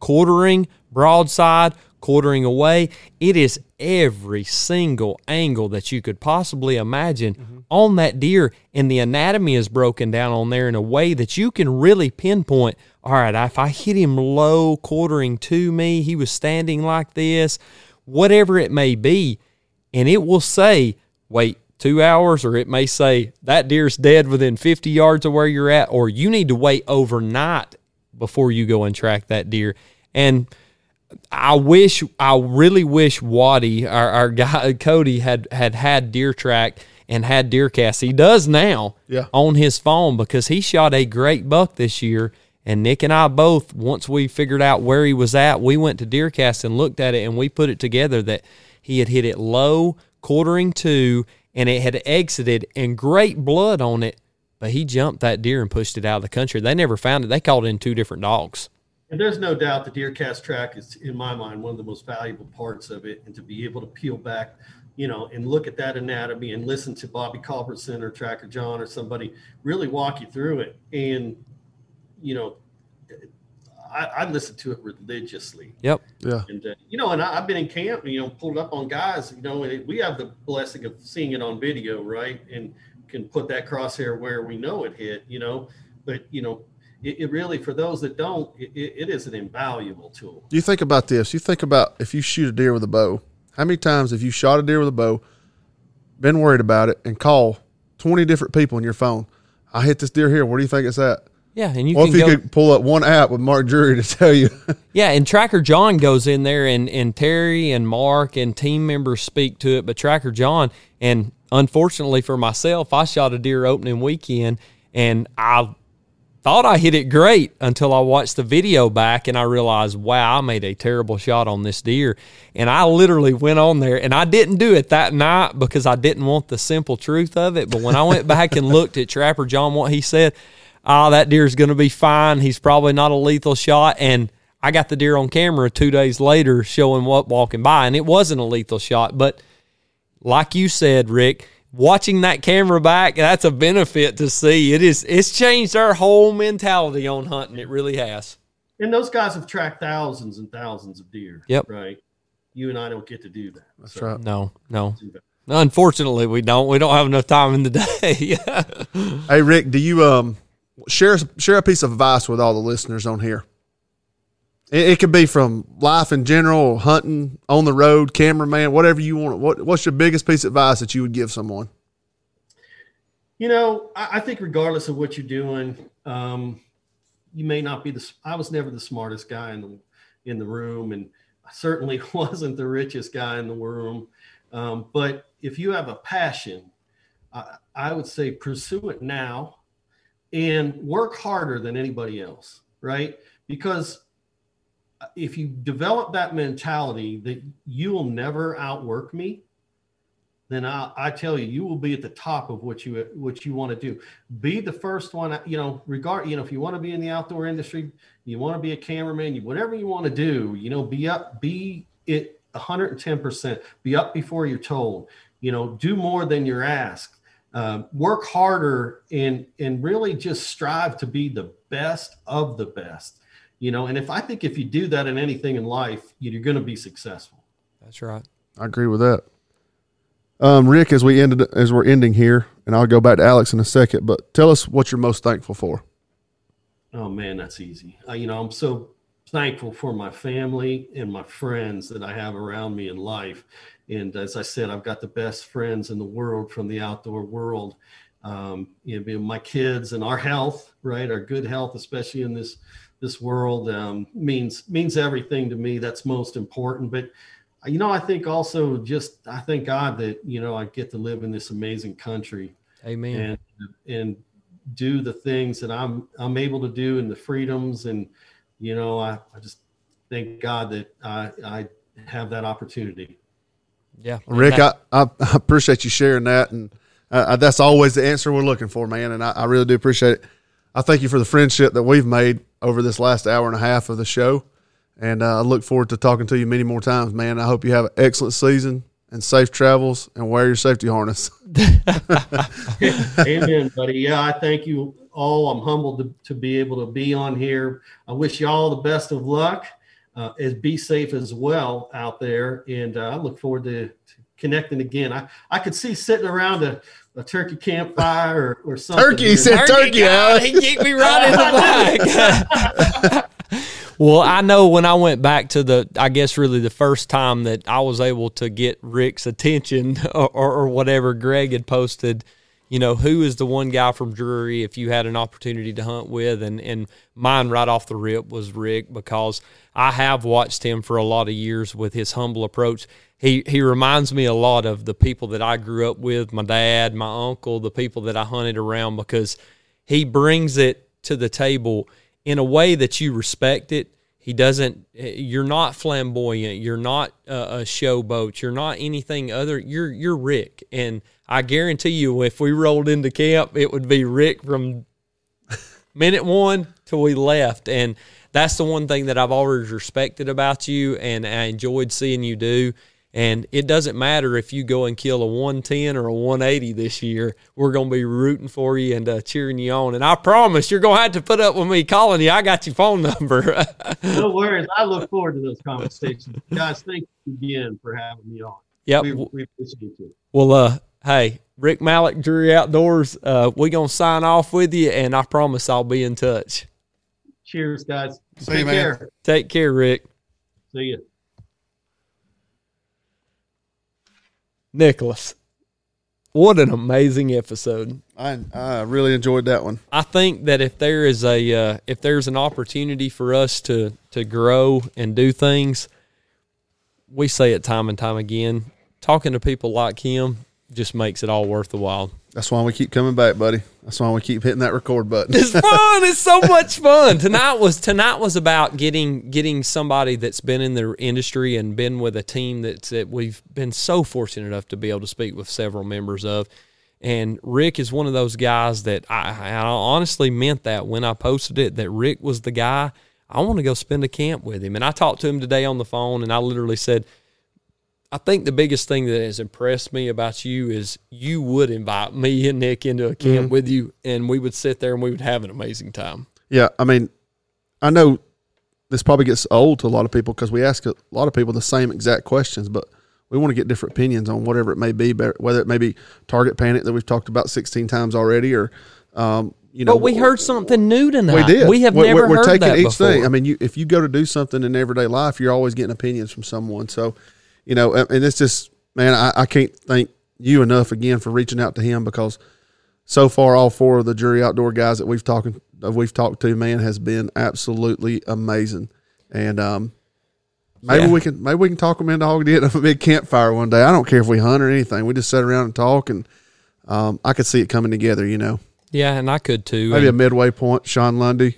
quartering, broadside, quartering away. It is every single angle that you could possibly imagine on that deer. And the anatomy is broken down on there in a way that you can really pinpoint all right, if I hit him low, quartering to me, he was standing like this, whatever it may be. And it will say, wait, two hours, or it may say that deer's dead within 50 yards of where you're at, or you need to wait overnight before you go and track that deer. And I wish, I really wish Waddy, our, our guy Cody, had had had deer track and had deer cast. He does now Yeah. on his phone because he shot a great buck this year. And Nick and I both, once we figured out where he was at, we went to Deercast and looked at it and we put it together that he had hit it low, quartering two, and it had exited and great blood on it. But he jumped that deer and pushed it out of the country. They never found it. They called in two different dogs. And there's no doubt the Deercast track is, in my mind, one of the most valuable parts of it. And to be able to peel back, you know, and look at that anatomy and listen to Bobby Culbertson or Tracker John or somebody really walk you through it. And, you know, I, I listen to it religiously. Yep. yeah, And, uh, you know, and I, I've been in camp, you know, pulled up on guys, you know, and it, we have the blessing of seeing it on video, right? And can put that crosshair where we know it hit, you know, but, you know, it, it really, for those that don't, it, it, it is an invaluable tool. you think about this. You think about if you shoot a deer with a bow. How many times have you shot a deer with a bow, been worried about it, and call twenty different people on your phone? I hit this deer here. Where do you think it's at? Yeah, and you Or can if you go. could pull up one app with Mark Drury to tell you. Yeah, and Tracker John goes in there, and and Terry and Mark and team members speak to it. But Tracker John, and unfortunately for myself, I shot a deer opening weekend, and I thought I hit it great until I watched the video back and I realized, wow, I made a terrible shot on this deer. And I literally went on there and I didn't do it that night because I didn't want the simple truth of it. But when I went back and looked at Tracker John, what he said, ah, that deer's going to be fine. He's probably not a lethal shot. And I got the deer on camera two days later showing what walking by, and it wasn't a lethal shot. But like you said, Rick, watching that camera back, that's a benefit to see. It is it's changed our whole mentality on hunting. It really has. And those guys have tracked thousands and thousands of deer. Yep. Right. You and I don't get to do that. That's So, right. No, no. Unfortunately, we don't. We don't have enough time in the day. Hey Rick, do you um share share a piece of advice with all the listeners on here? It, it could be from life in general, hunting, on the road, cameraman, whatever you want. What what's your biggest piece of advice that you would give someone? You know, I, I think regardless of what you're doing, um, you may not be the. I was never the smartest guy in the in the room, and I certainly wasn't the richest guy in the room. Um, but if you have a passion, I, I would say pursue it now, and work harder than anybody else. Right? Because if you develop that mentality that you will never outwork me, then I, I tell you, you will be at the top of what you what you want to do. Be the first one. You know, regard. You know, if you want to be in the outdoor industry, you want to be a cameraman, you whatever you want to do. You know, be up, be it 110 percent. Be up before you're told. You know, do more than you're asked. Um, work harder and and really just strive to be the best of the best. You know, and if I think if you do that in anything in life, you're going to be successful. That's right. I agree with that. Um, Rick, as we ended as we're ending here, and I'll go back to Alex in a second, but tell us what you're most thankful for. Oh man, that's easy. Uh, you know, I'm so thankful for my family and my friends that I have around me in life. And as I said, I've got the best friends in the world from the outdoor world. Um, you know, my kids and our health, right? Our good health, especially in this this world, um, means means everything to me. That's most important. But you know, I think also just I thank God that you know I get to live in this amazing country Amen. and and do the things that I'm I'm able to do and the freedoms and you know I, I just thank God that I I have that opportunity. yeah. Rick, I, I, I appreciate you sharing that, and uh, that's always the answer we're looking for, man. And I, I really do appreciate it. I thank you for the friendship that we've made over this last hour and a half of the show, and uh, I look forward to talking to you many more times, man. I hope you have an excellent season and safe travels, and wear your safety harness. Amen, buddy. Yeah, I thank you all. I'm humbled to, to be able to be on here. I wish you all the best of luck. Uh, as be safe as well out there, and uh, I look forward to, to connecting again. I, I could see sitting around a, a turkey campfire or, or something. Turkey, he said turkey, God, Alex. he kicked me right in the back. well, I know when I went back to the, I guess really the first time that I was able to get Rick's attention or, or, or whatever Greg had posted, you know, who is the one guy from Drury if you had an opportunity to hunt with? And, and mine right off the rip was Rick because I have watched him for a lot of years with his humble approach. He, he reminds me a lot of the people that I grew up with, my dad, my uncle, the people that I hunted around because he brings it to the table in a way that you respect it. He doesn't. You're not flamboyant. You're not a, a showboat. You're not anything other. You're you're Rick, and I guarantee you, if we rolled into camp, it would be Rick from minute one till we left. And that's the one thing that I've always respected about you, and I enjoyed seeing you do. And it doesn't matter if you go and kill a 110 or a 180 this year. We're going to be rooting for you and uh, cheering you on. And I promise you're going to have to put up with me calling you. I got your phone number. No worries. I look forward to those conversations. Guys, thank you again for having me on. yep. We, we appreciate you. Well, uh, hey, Rick Malik, Drury Outdoors, uh, we're going to sign off with you, and I promise I'll be in touch. Cheers, guys. See you, Take man. care. Take care, Rick. See you. Nicholas. what an amazing episode. I I really enjoyed that one. I think that if there is a uh, if there's an opportunity for us to to grow and do things, we say it time and time again. Talking to people like him just makes it all worth the while. That's why we keep coming back, buddy. That's why we keep hitting that record button. It's fun. it's so much fun. Tonight was tonight was about getting getting somebody that's been in the industry and been with a team that's that we've been so fortunate enough to be able to speak with several members of. And Rick is one of those guys that I, I honestly meant that when I posted it that Rick was the guy I want to go spend a camp with him. And I talked to him today on the phone and I literally said, I think the biggest thing that has impressed me about you is you would invite me and Nick into a camp with you, and we would sit there and we would have an amazing time. Yeah, I mean, I know this probably gets old to a lot of people because we ask a lot of people the same exact questions, but we want to get different opinions on whatever it may be, whether it may be target panic that we've talked about 16 times already, or um, you know, But we heard something new tonight. we did. We have We're- never we're, heard taking each before. thing. I mean, you if you go to do something in everyday life, you're always getting opinions from someone. So, you know, and and it's just man, I, I can't thank you enough again for reaching out to him because so far all four of the Drury outdoor guys that we've talking we've talked to, man, has been absolutely amazing. And um, maybe Yeah. we can maybe we can talk them into Hog Day at a big campfire one day. I don't care if we hunt or anything. We just sit around and talk, and um, I could see it coming together. You know, yeah, and I could too. maybe a midway point. Sean Lundy.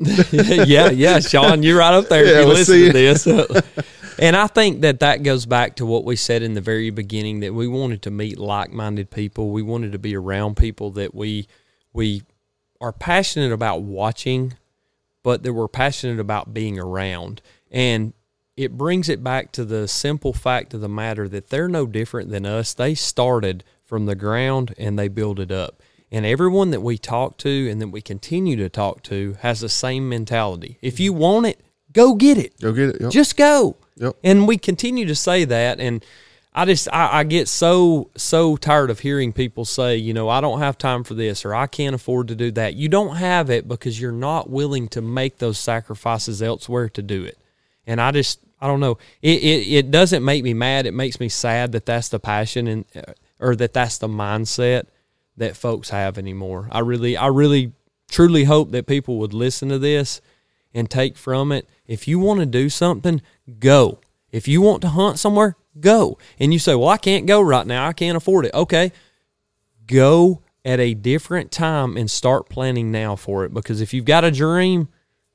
yeah, yeah, Sean, you're right up there. Yeah, if you listen to this, and I think that that goes back to what we said in the very beginning that we wanted to meet like-minded people. We wanted to be around people that we we are passionate about watching, but that we're passionate about being around. And it brings it back to the simple fact of the matter that they're no different than us. They started from the ground and they build it up. And everyone that we talk to and that we continue to talk to has the same mentality. If you want it, go get it. Go get it. Yep. Just go. Yep. And we continue to say that. And I just, I, I get so, so tired of hearing people say, you know, I don't have time for this or I can't afford to do that. You don't have it because you're not willing to make those sacrifices elsewhere to do it. And I just, I don't know. It, it, it doesn't make me mad. It makes me sad that that's the passion and, uh, or that that's the mindset that folks have anymore. I really, I really, truly hope that people would listen to this and take from it. If you want to do something, go. If you want to hunt somewhere, go. And you say, well, I can't go right now. I can't afford it. Okay. Go at a different time and start planning now for it because if you've got a dream,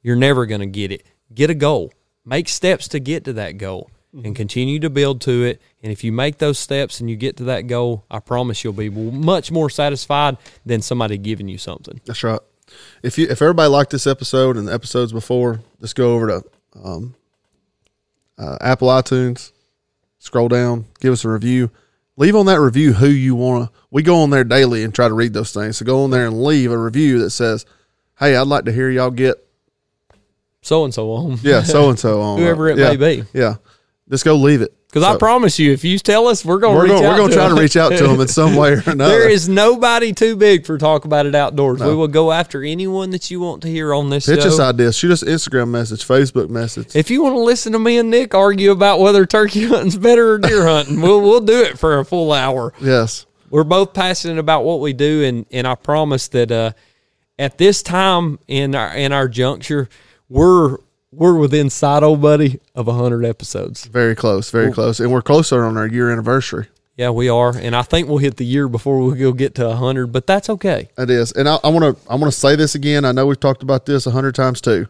you're never going to get it. Get a goal. Make steps to get to that goal and mm-hmm. continue to build to it. And if you make those steps and you get to that goal, I promise you'll be much more satisfied than somebody giving you something. That's right. If you if everybody liked this episode and the episodes before, just go over to um, uh, Apple iTunes, scroll down, give us a review. Leave on that review who you want to. We go on there daily and try to read those things. So go on there and leave a review that says, "Hey, I'd like to hear y'all get So and so on. yeah so and so on Whoever it yeah, may be. Yeah, just go leave it Because I promise you, if you tell us, we're going to we're reach going out we're going to to try to reach out to them in some way or another. There is nobody too big for talk about it outdoors. No. We will go after anyone that you want to hear on this pitch show. us ideas. Shoot us Instagram message, Facebook message. If you want to listen to me and Nick argue about whether turkey hunting's better or deer hunting, we'll we'll do it for a full hour. yes, We're both passionate about what we do, and and I promise that uh, at this time in our in our juncture, we're we're within sight, old buddy, of hundred episodes. very close, very close, and we're closer on our year anniversary. Yeah, we are, and I think we'll hit the year before we go get to hundred, but that's okay. It is, and I want to I want to say this again. I know we've talked about this a hundred times too.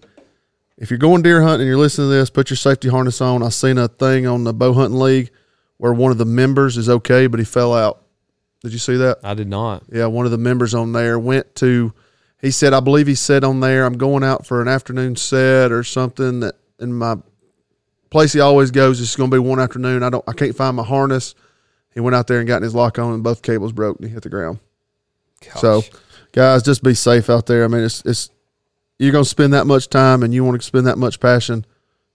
If you're going deer hunting and you're listening to this, put your safety harness on. I seen a thing on the bow hunting league where one of the members is okay, but he fell out. Did you see that? I did not. Yeah, one of the members on there went to. He said, I believe he said on there, I'm going out for an afternoon set or something. That in my place he always goes, it's going to be one afternoon. I don't, I can't find my harness. He went out there and got in his lock on, and both cables broke, and he hit the ground. So, guys, just be safe out there. I mean, it's it's you're going to spend that much time, and you want to spend that much passion.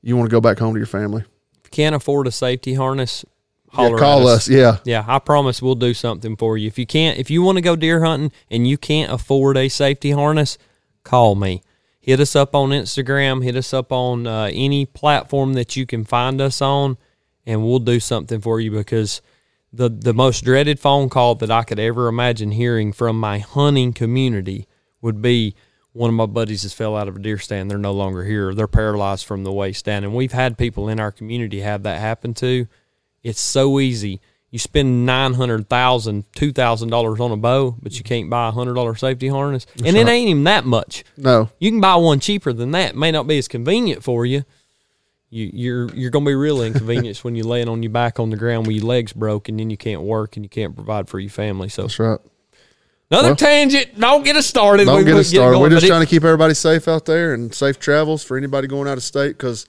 You want to go back home to your family. If you can't afford a safety harness, holler yeah, call us. Yeah, Yeah, I promise we'll do something for you. If you can't, if you want to go deer hunting and you can't afford a safety harness, call me. Hit us up on Instagram. Hit us up on uh, any platform that you can find us on, and we'll do something for you because the the most dreaded phone call that I could ever imagine hearing from my hunting community would be one of my buddies has fell out of a deer stand. They're no longer here. They're paralyzed from the waist down. And we've had people in our community have that happen too. It's so easy. You spend nine hundred thousand, two thousand dollars on a bow, but you can't buy a hundred dollar safety harness, and it ain't even that much. No, You can buy one cheaper than that. It may not be as convenient for you. You, you're you're gonna be real inconvenienced when you're laying on your back on the ground with your legs broke, and then you can't work and you can't provide for your family. So that's right. another Well- tangent. Don't get us started. Don't We- get us started. going, We're just trying to keep everybody safe out there and safe travels for anybody going out of state because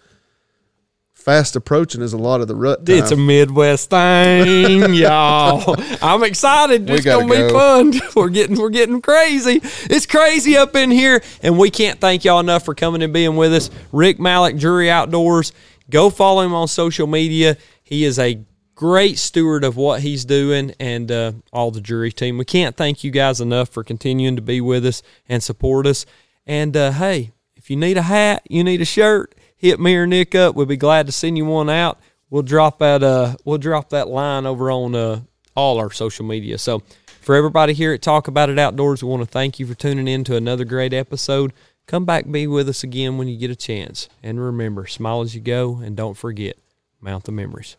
fast approaching is a lot of the rut. Time. It's a Midwest thing, y'all. I'm excited. It's gonna be fun. We're getting we're getting crazy. It's crazy up in here, and we can't thank y'all enough for coming and being with us. Rick Malik, Drury Outdoors. Go follow him on social media. He is a great steward of what he's doing and uh, all the Drury team. We can't thank you guys enough for continuing to be with us and support us. And uh, hey, if you need a hat, you need a shirt, hit me or Nick up. We'll be glad to send you one out. We'll drop that uh we'll drop that line over on uh all our social media. So for everybody here at Talk About It Outdoors, we want to thank you for tuning in to another great episode. Come back be with us again when you get a chance. And remember, smile as you go and don't forget, mount the memories.